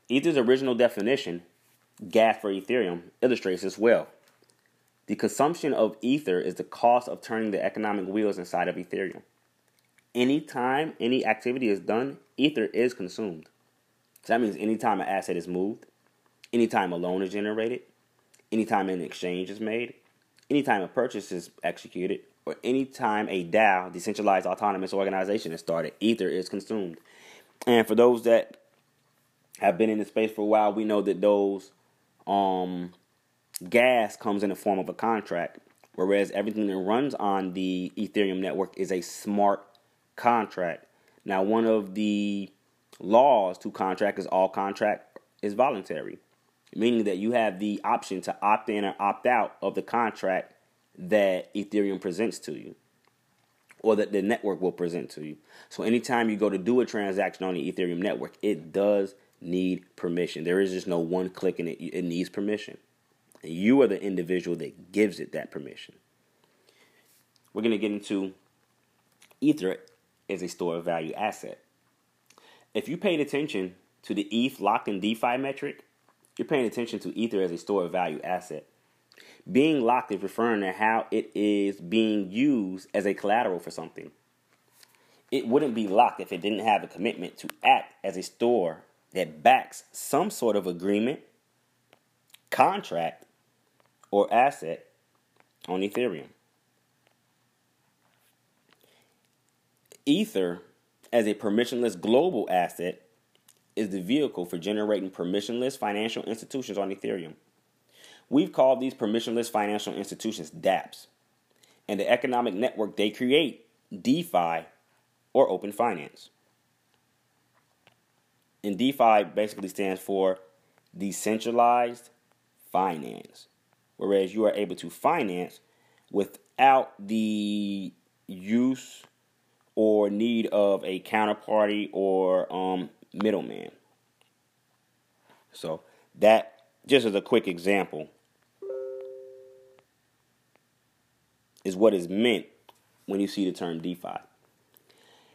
Ether's original definition, gas for Ethereum, illustrates this well. The consumption of Ether is the cost of turning the economic wheels inside of Ethereum. Anytime any activity is done, Ether is consumed. So that means anytime an asset is moved, anytime a loan is generated, anytime an exchange is made, anytime a purchase is executed, or anytime a DAO, decentralized autonomous organization, is started, Ether is consumed. And for those that have been in the space for a while, we know that those um, gas comes in the form of a contract, whereas everything that runs on the Ethereum network is a smart contract. Now, one of the laws to contract is all contract is voluntary, meaning that you have the option to opt in or opt out of the contract that Ethereum presents to you or that the network will present to you. So anytime you go to do a transaction on the Ethereum network, it does need permission. There is just no one click in it. It needs permission. And you are the individual that gives it that permission. We're going to get into Ether as a store of value asset. If you paid attention to the ETH locked in DeFi metric, you're paying attention to Ether as a store of value asset. Being locked is referring to how it is being used as a collateral for something. It wouldn't be locked if it didn't have a commitment to act as a store that backs some sort of agreement, contract, or asset on Ethereum. Ether, as a permissionless global asset, is the vehicle for generating permissionless financial institutions on Ethereum. We've called these permissionless financial institutions dApps, and the economic network they create DeFi or open finance. And DeFi basically stands for decentralized finance whereas you are able to finance without the use or need of a counterparty or um, middleman. So that just as a quick example is what is meant when you see the term DeFi.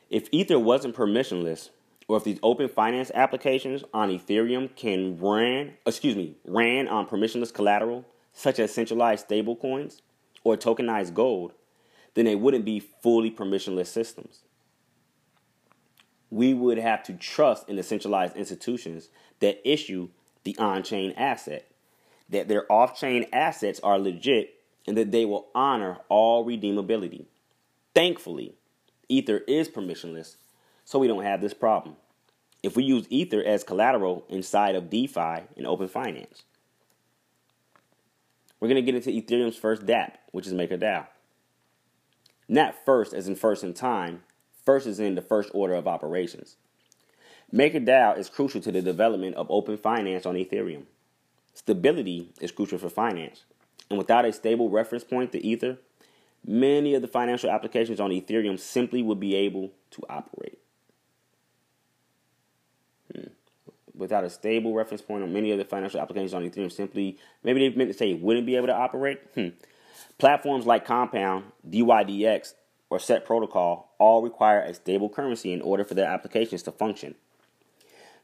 If Ether wasn't permissionless, or if these open finance applications on Ethereum can run, excuse me, ran on permissionless collateral, such as centralized stablecoins or tokenized gold, then they wouldn't be fully permissionless systems. We would have to trust in the centralized institutions that issue the on chain asset, that their off chain assets are legit, and that they will honor all redeemability. Thankfully, Ether is permissionless, so we don't have this problem. If we use Ether as collateral inside of DeFi and Open Finance, we're going to get into Ethereum's first dApp, which is MakerDAO. Not first as in first in time, first is in the first order of operations. MakerDAO is crucial to the development of open finance on Ethereum. Stability is crucial for finance, and without a stable reference point to Ether, many of the financial applications on Ethereum simply would be able to operate. Hmm. Without a stable reference point on many of the financial applications on Ethereum, simply maybe they meant to say wouldn't be able to operate. Hmm. Platforms like Compound, DYDX, or Set Protocol all require a stable currency in order for their applications to function.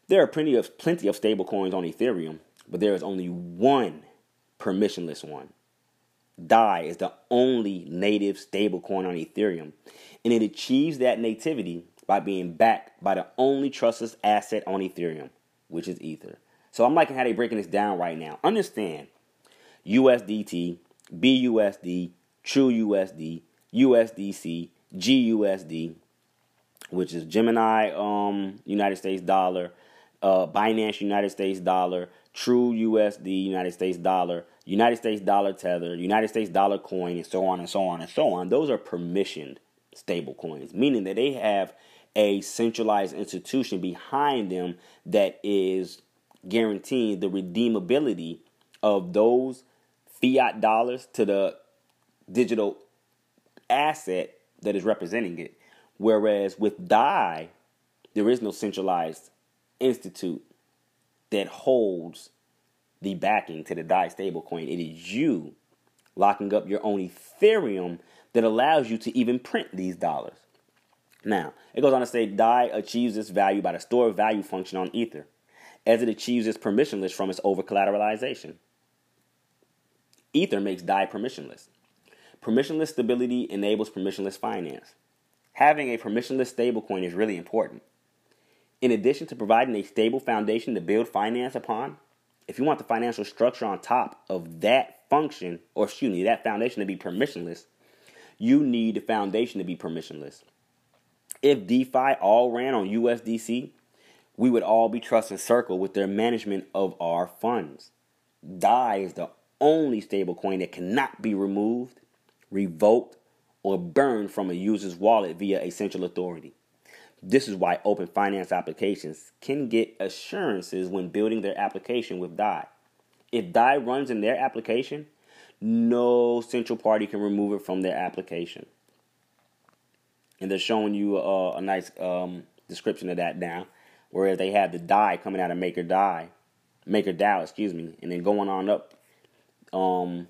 There are plenty of plenty of stable coins on Ethereum, but there is only one permissionless one. DAI is the only native stablecoin on Ethereum, and it achieves that nativity by being backed by the only trustless asset on Ethereum, which is Ether. So I'm liking how they're breaking this down right now. Understand USDT, BUSD, TrueUSD, USDC, GUSD, which is Gemini um, United States dollar, uh, Binance United States dollar, True USD United States dollar, United States dollar tether, United States dollar coin, and so on and so on and so on. Those are permissioned stable coins, meaning that they have a centralized institution behind them that is guaranteeing the redeemability of those fiat dollars to the digital asset that is representing it. Whereas with DAI, there is no centralized institute that holds the backing to the DAI stablecoin. It is you locking up your own Ethereum that allows you to even print these dollars. Now, it goes on to say DAI achieves this value by the store value function on Ether, as it achieves its permissionless from its over collateralization. Ether makes DAI permissionless. Permissionless stability enables permissionless finance. Having a permissionless stablecoin is really important. In addition to providing a stable foundation to build finance upon, if you want the financial structure on top of that function, or excuse me, that foundation to be permissionless, you need the foundation to be permissionless. If DeFi all ran on USDC, we would all be trusting Circle with their management of our funds. DAI is the only stablecoin that cannot be removed, revoked, or burned from a user's wallet via a central authority. This is why open finance applications can get assurances when building their application with DAI. If DAI runs in their application, no central party can remove it from their application. And they're showing you a, a nice um, description of that now, whereas they have the DAI coming out of Maker DAI, Maker DAO, excuse me, and then going on up um,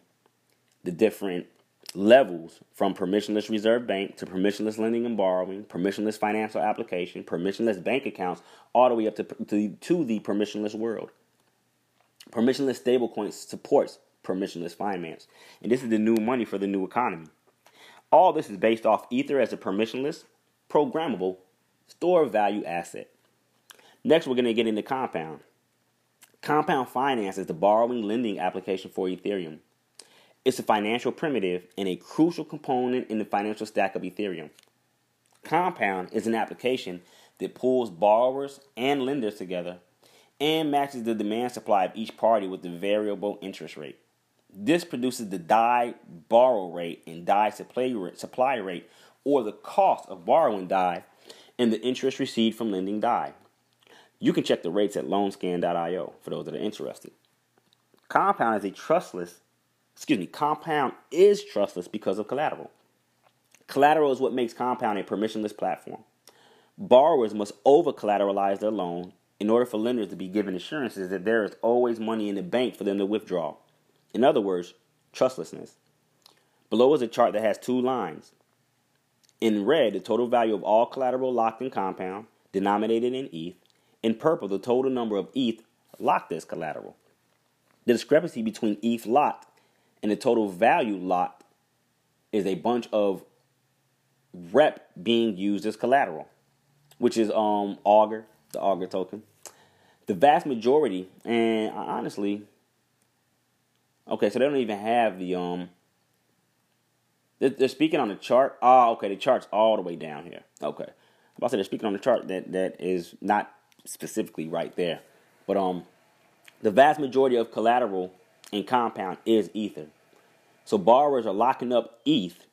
the different levels from permissionless reserve bank to permissionless lending and borrowing, permissionless financial application, permissionless bank accounts, all the way up to, to, to the permissionless world. Permissionless stablecoin supports permissionless finance. And this is the new money for the new economy. All this is based off Ether as a permissionless, programmable, store value asset. Next, we're going to get into Compound. Compound Finance is the borrowing lending application for Ethereum. It's a financial primitive and a crucial component in the financial stack of Ethereum. Compound is an application that pulls borrowers and lenders together and matches the demand supply of each party with the variable interest rate. This produces the DAI borrow rate and DAI supply rate, or the cost of borrowing DAI, and the interest received from lending DAI. You can check the rates at loanscan.io for those that are interested. Compound is a trustless excuse me, Compound is trustless because of collateral. Collateral is what makes Compound a permissionless platform. Borrowers must over collateralize their loan in order for lenders to be given assurances that there is always money in the bank for them to withdraw. In other words, trustlessness. Below is a chart that has two lines. In red, the total value of all collateral locked in Compound, denominated in ETH. In purple, the total number of ETH locked as collateral. The discrepancy between ETH locked and the total value locked is a bunch of rep being used as collateral. which is um Augur, the Augur token. The vast majority, and honestly, okay, so they don't even have the um. They're, speaking on the chart. Oh, okay, the chart's all the way down here. Okay, I'm about to say they're speaking on the chart that that is not specifically right there, but um, the vast majority of collateral in compound is ether. So borrowers are locking up ETH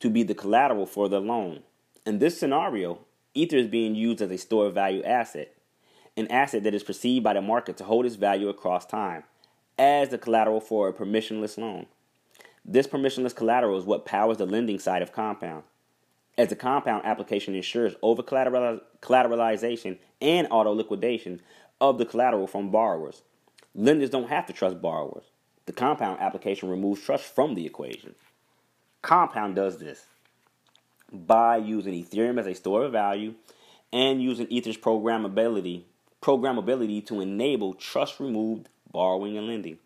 to be the collateral for their loan. In this scenario, Ether is being used as a store of value asset, an asset that is perceived by the market to hold its value across time, as the collateral for a permissionless loan. This permissionless collateral is what powers the lending side of Compound, as the Compound application ensures over collateralization and auto liquidation of the collateral from borrowers. Lenders don't have to trust borrowers. The Compound application removes trust from the equation. Compound does this by using Ethereum as a store of value and using Ether's programmability programmability to enable trust removed borrowing and lending.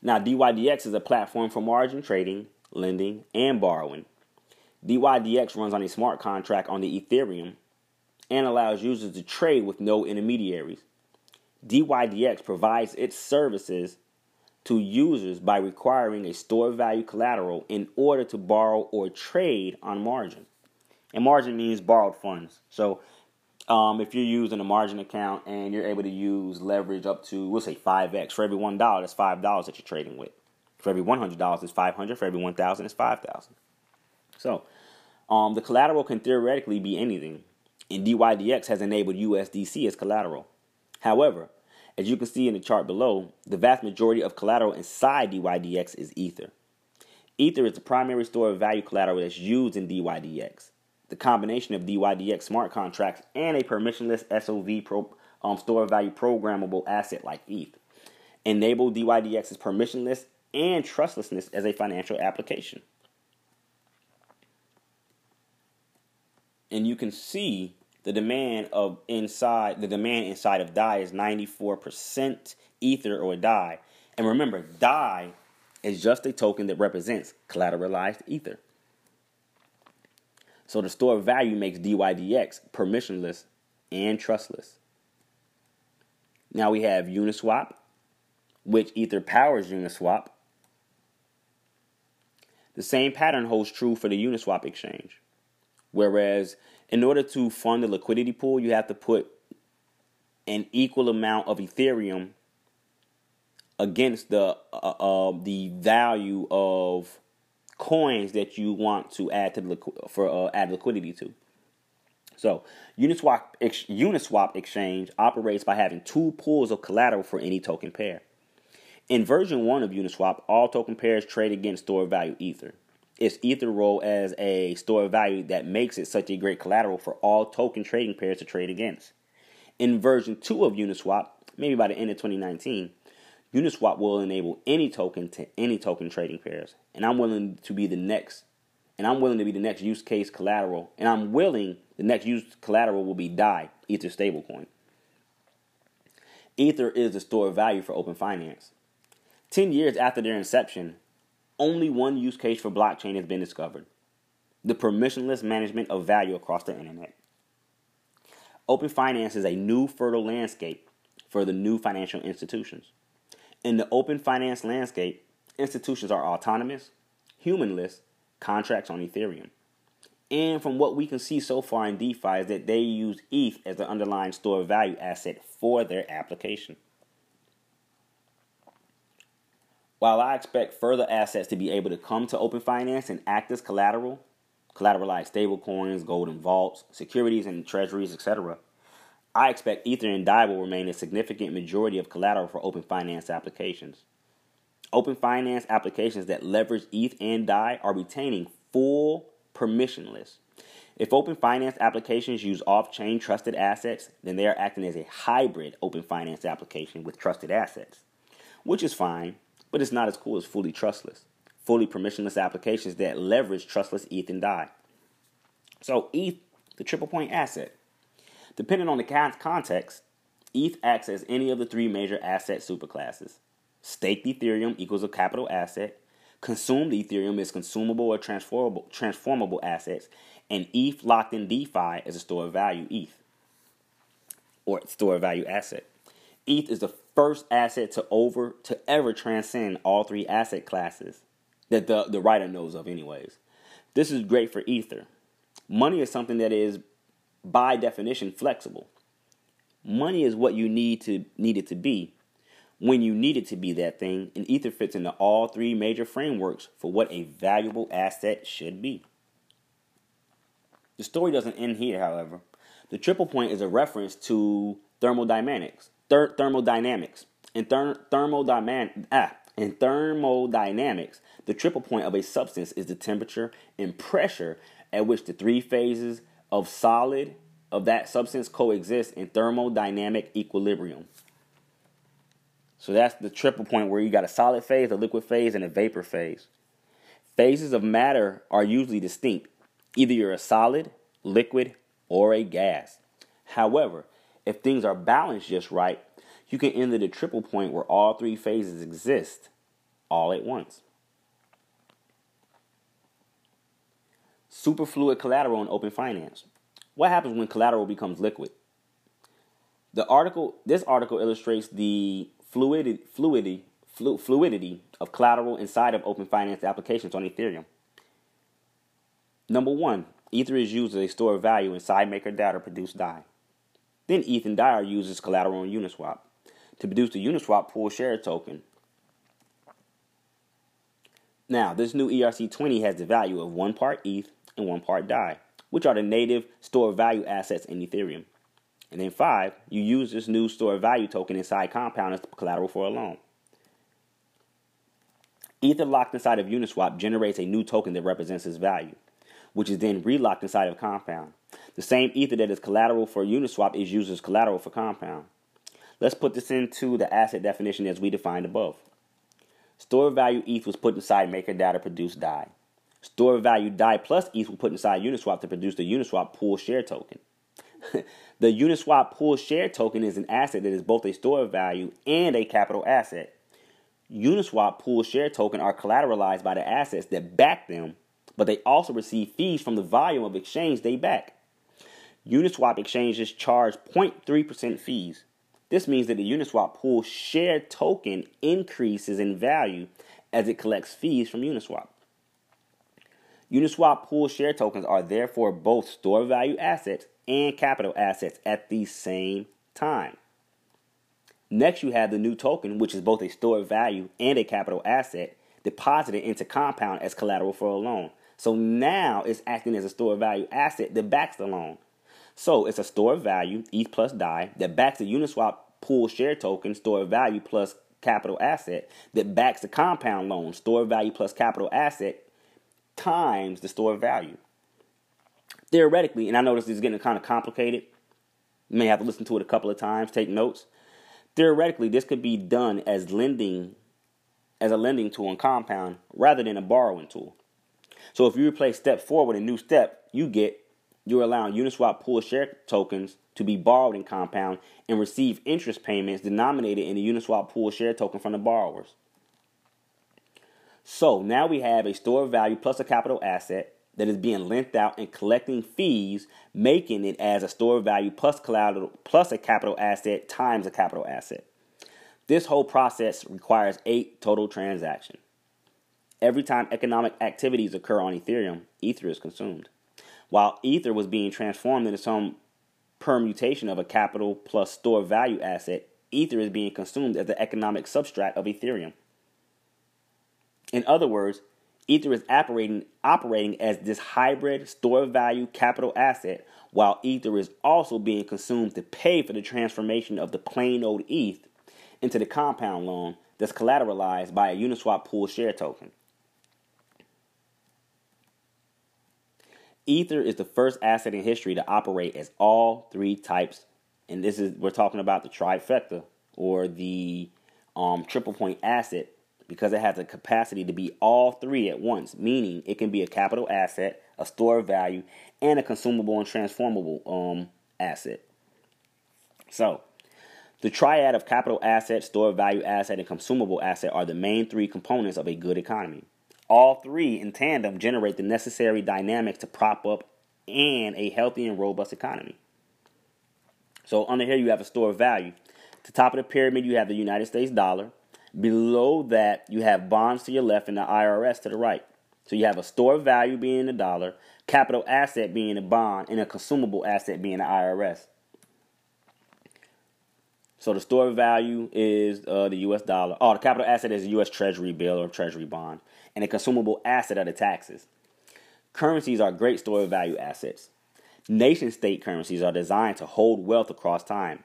Now, DYDX is a platform for margin trading, lending, and borrowing. DYDX runs on a smart contract on the Ethereum and allows users to trade with no intermediaries. DYDX provides its services to users by requiring a store value collateral in order to borrow or trade on margin. And margin means borrowed funds. So um, if you're using a margin account and you're able to use leverage up to, we'll say 5x, for every $1, that's $5 that you're trading with. For every $100, it's 500 For every 1000 it's 5000 So um, the collateral can theoretically be anything. And DYDX has enabled USDC as collateral. However, as you can see in the chart below, the vast majority of collateral inside DYDX is Ether. Ether is the primary store of value collateral that's used in DYDX. The combination of DYDX smart contracts and a permissionless SOV pro, um, store of value programmable asset like ETH enable DYDX's permissionless and trustlessness as a financial application. And you can see the demand of inside the demand inside of DAI is 94% ether or DAI. And remember, DAI is just a token that represents collateralized ether. So the store value makes DYDX permissionless and trustless. Now we have Uniswap, which Ether powers Uniswap. The same pattern holds true for the Uniswap exchange. Whereas in order to fund the liquidity pool, you have to put an equal amount of Ethereum against the uh, uh, the value of coins that you want to add to the liqu- for uh, add liquidity to. So Uniswap ex- Uniswap exchange operates by having two pools of collateral for any token pair. In version one of Uniswap, all token pairs trade against store value Ether its Ether role as a store of value that makes it such a great collateral for all token trading pairs to trade against. In version 2 of Uniswap, maybe by the end of 2019, Uniswap will enable any token to any token trading pairs. And I'm willing to be the next and I'm willing to be the next use case collateral. And I'm willing the next use collateral will be DAI, Ether stablecoin. Ether is the store of value for open finance. 10 years after their inception, only one use case for blockchain has been discovered the permissionless management of value across the internet. Open finance is a new fertile landscape for the new financial institutions. In the open finance landscape, institutions are autonomous, humanless contracts on Ethereum. And from what we can see so far in DeFi is that they use ETH as the underlying store of value asset for their application. While I expect further assets to be able to come to Open Finance and act as collateral, collateralized stablecoins, golden vaults, securities and treasuries, etc., I expect Ether and DAI will remain a significant majority of collateral for Open Finance applications. Open Finance applications that leverage ETH and DAI are retaining full permissionless. If Open Finance applications use off chain trusted assets, then they are acting as a hybrid Open Finance application with trusted assets, which is fine but it's not as cool as fully trustless, fully permissionless applications that leverage trustless ETH and DAI. So, ETH, the triple point asset. Depending on the context, ETH acts as any of the three major asset superclasses. Staked Ethereum equals a capital asset. Consumed Ethereum is consumable or transformable, transformable assets. and ETH locked in DeFi is a store of value ETH or store of value asset. ETH is the first asset to over to ever transcend all three asset classes that the, the writer knows of anyways. This is great for Ether. Money is something that is by definition flexible. Money is what you need to need it to be when you need it to be that thing, and Ether fits into all three major frameworks for what a valuable asset should be. The story doesn't end here, however. The triple point is a reference to thermodynamics. Thir- thermodynamics. In ther- thermodynamics, ah, in thermodynamics, the triple point of a substance is the temperature and pressure at which the three phases of solid of that substance coexist in thermodynamic equilibrium. So that's the triple point where you got a solid phase, a liquid phase, and a vapor phase. Phases of matter are usually distinct. Either you're a solid, liquid, or a gas. However, if things are balanced just right, you can enter the triple point where all three phases exist all at once. Superfluid collateral in open finance. What happens when collateral becomes liquid? The article, this article illustrates the fluidity, fluidity, flu, fluidity of collateral inside of open finance applications on Ethereum. Number one, Ether is used as a store of value inside MakerDAO to produce DAI. Then ETH and DAI as collateral on Uniswap to produce the Uniswap pool share token. Now, this new ERC20 has the value of one part ETH and one part DAI, which are the native store value assets in Ethereum. And then five, you use this new store value token inside Compound as collateral for a loan. Ether locked inside of Uniswap generates a new token that represents its value, which is then relocked inside of Compound. The same Ether that is collateral for Uniswap is used as collateral for Compound. Let's put this into the asset definition as we defined above. Store value ETH was put inside MakerDAO produce DAI. Store value DAI plus ETH was put inside Uniswap to produce the Uniswap pool share token. the Uniswap pool share token is an asset that is both a store of value and a capital asset. Uniswap pool share token are collateralized by the assets that back them, but they also receive fees from the volume of exchange they back. Uniswap exchanges charge 0.3% fees. This means that the Uniswap pool share token increases in value as it collects fees from Uniswap. Uniswap pool share tokens are therefore both store value assets and capital assets at the same time. Next, you have the new token, which is both a store value and a capital asset, deposited into Compound as collateral for a loan. So now it's acting as a store value asset that backs the loan. So it's a store of value, ETH plus DAI, that backs the Uniswap pool share token, store of value plus capital asset, that backs the Compound loan, store of value plus capital asset, times the store of value theoretically, and I know this is getting kind of complicated, you may have to listen to it a couple of times, take notes. Theoretically, this could be done as lending, as a lending tool in Compound rather than a borrowing tool. So if you replace step four with a new step, you get you're allowing Uniswap pool share tokens to be borrowed in Compound and receive interest payments denominated in the Uniswap pool share token from the borrowers. So now we have a store of value plus a capital asset that is being lent out and collecting fees, making it as a store of value plus collateral plus a capital asset times a capital asset. This whole process requires eight total transactions. Every time economic activities occur on Ethereum, Ether is consumed. While Ether was being transformed into some permutation of a capital plus store value asset, Ether is being consumed as the economic substrate of Ethereum. In other words, Ether is operating operating as this hybrid store value capital asset, while Ether is also being consumed to pay for the transformation of the plain old ETH into the compound loan that's collateralized by a Uniswap pool share token. Ether is the first asset in history to operate as all three types, and this is we're talking about the trifecta or the um, triple point asset because it has the capacity to be all three at once, meaning it can be a capital asset, a store of value, and a consumable and transformable um, asset. So, the triad of capital asset, store of value asset, and consumable asset are the main three components of a good economy. All three in tandem generate the necessary dynamics to prop up and a healthy and robust economy. So under here you have a store of value. At the top of the pyramid you have the United States dollar. Below that you have bonds to your left and the IRS to the right. So you have a store of value being the dollar, capital asset being a bond, and a consumable asset being the IRS. So the store of value is uh, the U.S. dollar. Oh, the capital asset is a U.S. Treasury bill or Treasury bond, and a consumable asset are the taxes. Currencies are great store of value assets. Nation state currencies are designed to hold wealth across time,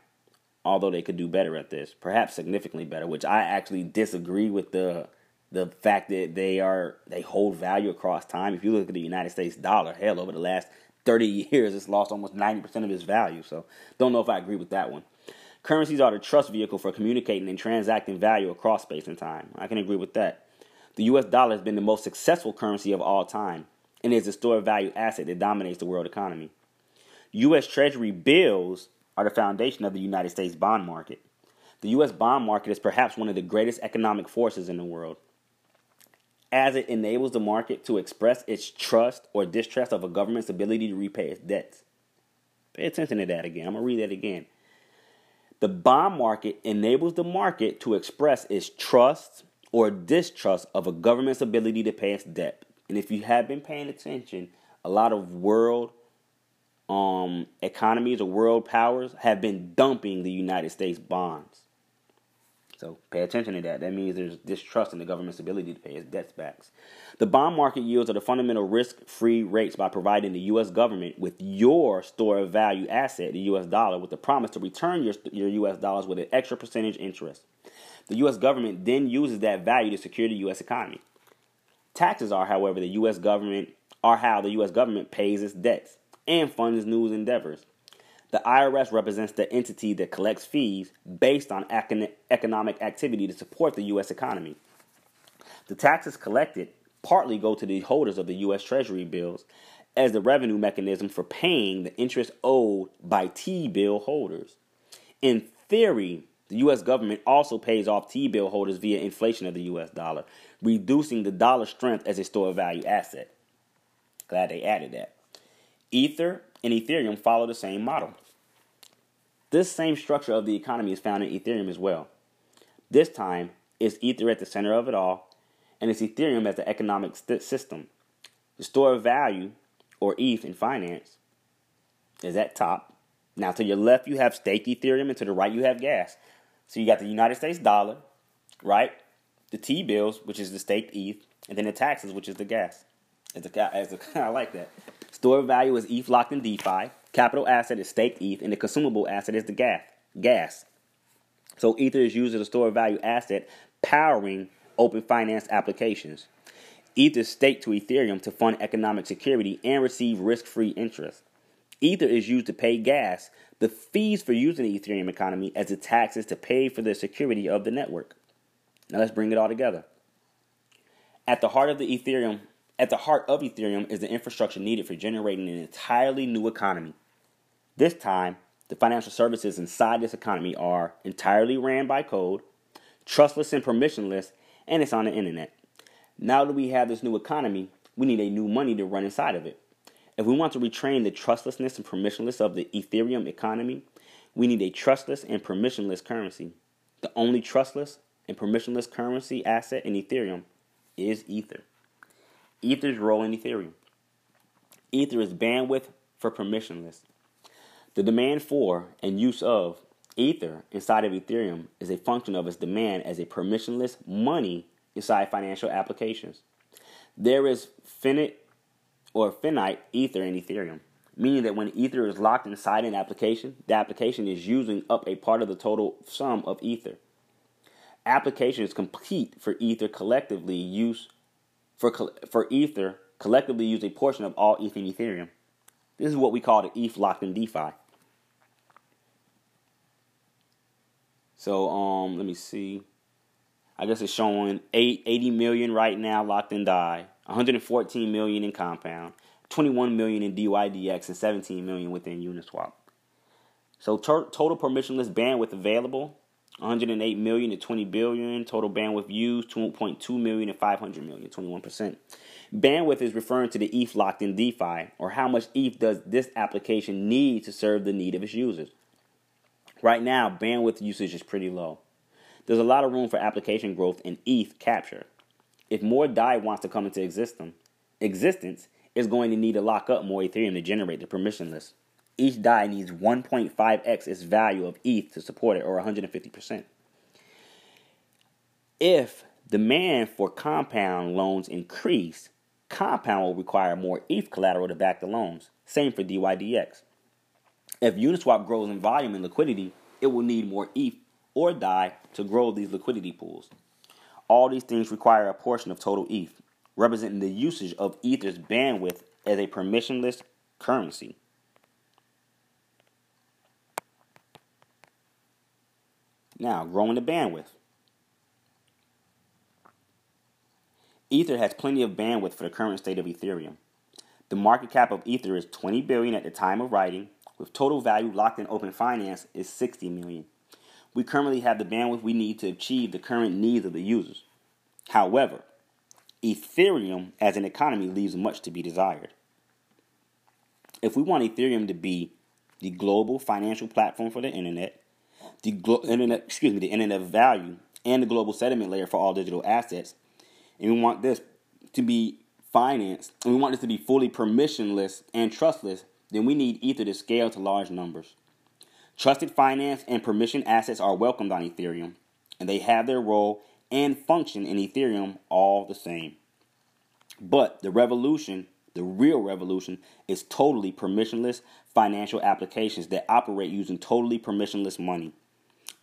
although they could do better at this, perhaps significantly better, which I actually disagree with the the fact that they are they hold value across time. If you look at the United States dollar, hell, over the last 30 years, it's lost almost 90% of its value. So, don't know if I agree with that one. Currencies are the trust vehicle for communicating and transacting value across space and time. I can agree with that. The US dollar has been the most successful currency of all time and is a store of value asset that dominates the world economy. U.S. Treasury bills are the foundation of the United States bond market. The U.S. bond market is perhaps one of the greatest economic forces in the world, as it enables the market to express its trust or distrust of a government's ability to repay its debts. Pay attention to that again. I'm going to read that again. The bond market enables the market to express its trust or distrust of a government's ability to pay its debt. And if you have been paying attention, a lot of world um, economies or world powers have been dumping the United States bonds. So pay attention to that. That means there's distrust in the government's ability to pay its debts back. The bond market yields are the fundamental risk-free rates by providing the U.S. government with your store of value asset, the U.S. dollar, with the promise to return your, your U.S. dollars with an extra percentage interest. The U.S. government then uses that value to secure the U.S. economy. Taxes are, however, the U.S. government are how the U.S. government pays its debts and funds new endeavors. The IRS represents the entity that collects fees based on economic activity to support the U.S. economy. The taxes collected partly go to the holders of the U.S. Treasury bills as the revenue mechanism for paying the interest owed by T bill holders. In theory, the U.S. government also pays off T bill holders via inflation of the U.S. dollar, reducing the dollar strength as a store of value asset. Glad they added that. Ether and Ethereum follow the same model. This same structure of the economy is found in Ethereum as well. This time, it's Ether at the center of it all, and it's Ethereum as the economic st- system. The store of value, or ETH in finance, is at top. Now, to your left, you have staked Ethereum, and to the right, you have gas. So you got the United States dollar, right? the T bills, which is the staked ETH, and then the taxes, which is the gas. As a, as a, I like that. Store value is ETH locked in DeFi. Capital asset is staked ETH, and the consumable asset is the gas. Gas. So Ether is used as a store value asset powering open finance applications. Ether is staked to Ethereum to fund economic security and receive risk-free interest. Ether is used to pay gas, the fees for using the Ethereum economy as the taxes to pay for the security of the network. Now let's bring it all together. At the heart of the Ethereum, at the heart of Ethereum is the infrastructure needed for generating an entirely new economy. This time, the financial services inside this economy are entirely ran by code, trustless and permissionless, and it's on the internet. Now that we have this new economy, we need a new money to run inside of it. If we want to retrain the trustlessness and permissionless of the Ethereum economy, we need a trustless and permissionless currency. The only trustless and permissionless currency asset in Ethereum is Ether. Ether's role in Ethereum. Ether is bandwidth for permissionless. The demand for and use of Ether inside of Ethereum is a function of its demand as a permissionless money inside financial applications. There is finite or finite Ether in Ethereum, meaning that when Ether is locked inside an application, the application is using up a part of the total sum of Ether applications complete for Ether collectively use for for Ether collectively use a portion of all ether and Ethereum. This is what we call the ETH locked in DeFi. So um, let me see. I guess it's showing 8, 80 million right now locked in DAI, 114 million in Compound, 21 million in DYDX, and 17 million within Uniswap. So total permissionless bandwidth available 108 million to 20 billion. Total bandwidth used 2.2 million to 500 million, 21%. Bandwidth is referring to the ETH locked in DeFi, or how much ETH does this application need to serve the need of its users. Right now, bandwidth usage is pretty low. There's a lot of room for application growth and ETH capture. If more DAI wants to come into existence, is going to need to lock up more Ethereum to generate the permissionless. Each DAI needs 1.5x its value of ETH to support it, or 150%. If demand for compound loans increase, compound will require more ETH collateral to back the loans. Same for DYDX. If Uniswap grows in volume and liquidity, it will need more ETH or DAI to grow these liquidity pools. All these things require a portion of total ETH, representing the usage of Ether's bandwidth as a permissionless currency. Now, growing the bandwidth. Ether has plenty of bandwidth for the current state of Ethereum. The market cap of Ether is 20 billion at the time of writing, with total value locked in open finance is 60 million. We currently have the bandwidth we need to achieve the current needs of the users. However, Ethereum as an economy leaves much to be desired. If we want Ethereum to be the global financial platform for the internet, the glo- internet, excuse me, the internet of value, and the global settlement layer for all digital assets, and we want this to be financed, and we want this to be fully permissionless and trustless, then we need Ether to scale to large numbers. Trusted finance and permission assets are welcomed on Ethereum, and they have their role and function in Ethereum all the same. But the revolution, the real revolution, is totally permissionless financial applications that operate using totally permissionless money.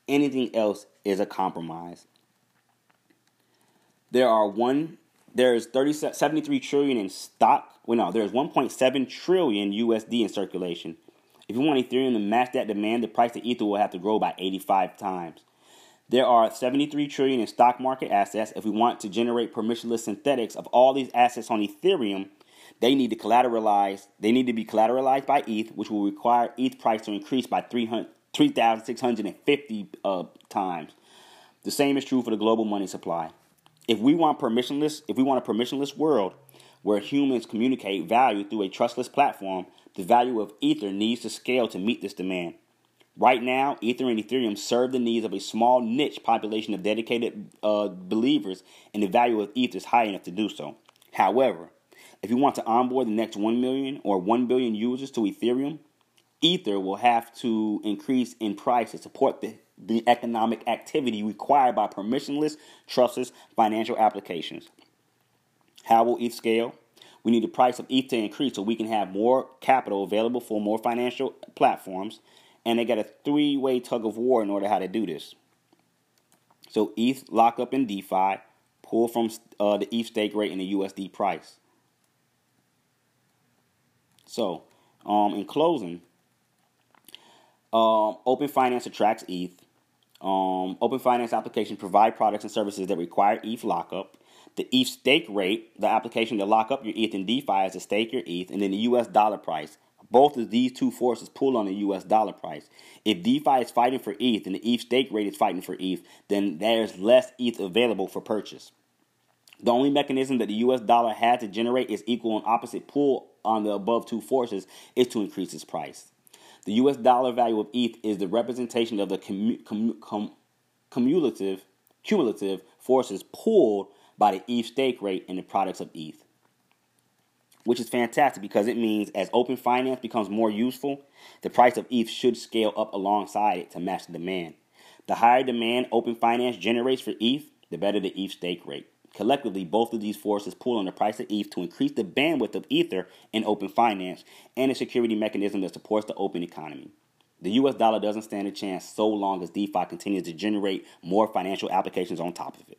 Anything else is a compromise. There are one there's 30, 73 trillion in stock. Well, no, there's 1.7 trillion USD in circulation. If you want Ethereum to match that demand, the price of Ether will have to grow by 85 times. There are 73 trillion in stock market assets. If we want to generate permissionless synthetics of all these assets on Ethereum, they need to collateralize. They need to be collateralized by ETH, which will require ETH price to increase by 3,650 uh, times. The same is true for the global money supply. If we want permissionless, if we want a permissionless world where humans communicate value through a trustless platform, the value of Ether needs to scale to meet this demand. Right now, Ether and Ethereum serve the needs of a small niche population of dedicated uh, believers, and the value of Ether is high enough to do so. However, if you want to onboard the next 1 million or 1 billion users to Ethereum, Ether will have to increase in price to support the, the economic activity required by permissionless, trustless financial applications. How will ETH scale? We need the price of ETH to increase so we can have more capital available for more financial platforms. And they got a three way tug of war in order how to do this. So ETH lockup in DeFi, pull from uh, the ETH stake rate and the USD price. So, um, in closing, um, Open Finance attracts ETH. Um, open Finance applications provide products and services that require ETH lockup the ETH stake rate, the application to lock up your ETH in DeFi is to stake your ETH, and then the US dollar price. Both of these two forces pull on the US dollar price. If DeFi is fighting for ETH and the ETH stake rate is fighting for ETH, then there's less ETH available for purchase. The only mechanism that the US dollar has to generate its equal and opposite pull on the above two forces is to increase its price. The US dollar value of ETH is the representation of the cumulative, cumulative forces pulled by the ETH stake rate and the products of ETH. Which is fantastic because it means as open finance becomes more useful, the price of ETH should scale up alongside it to match the demand. The higher demand open finance generates for ETH, the better the ETH stake rate. Collectively, both of these forces pull on the price of ETH to increase the bandwidth of Ether in open finance and a security mechanism that supports the open economy. The US dollar doesn't stand a chance so long as DeFi continues to generate more financial applications on top of it.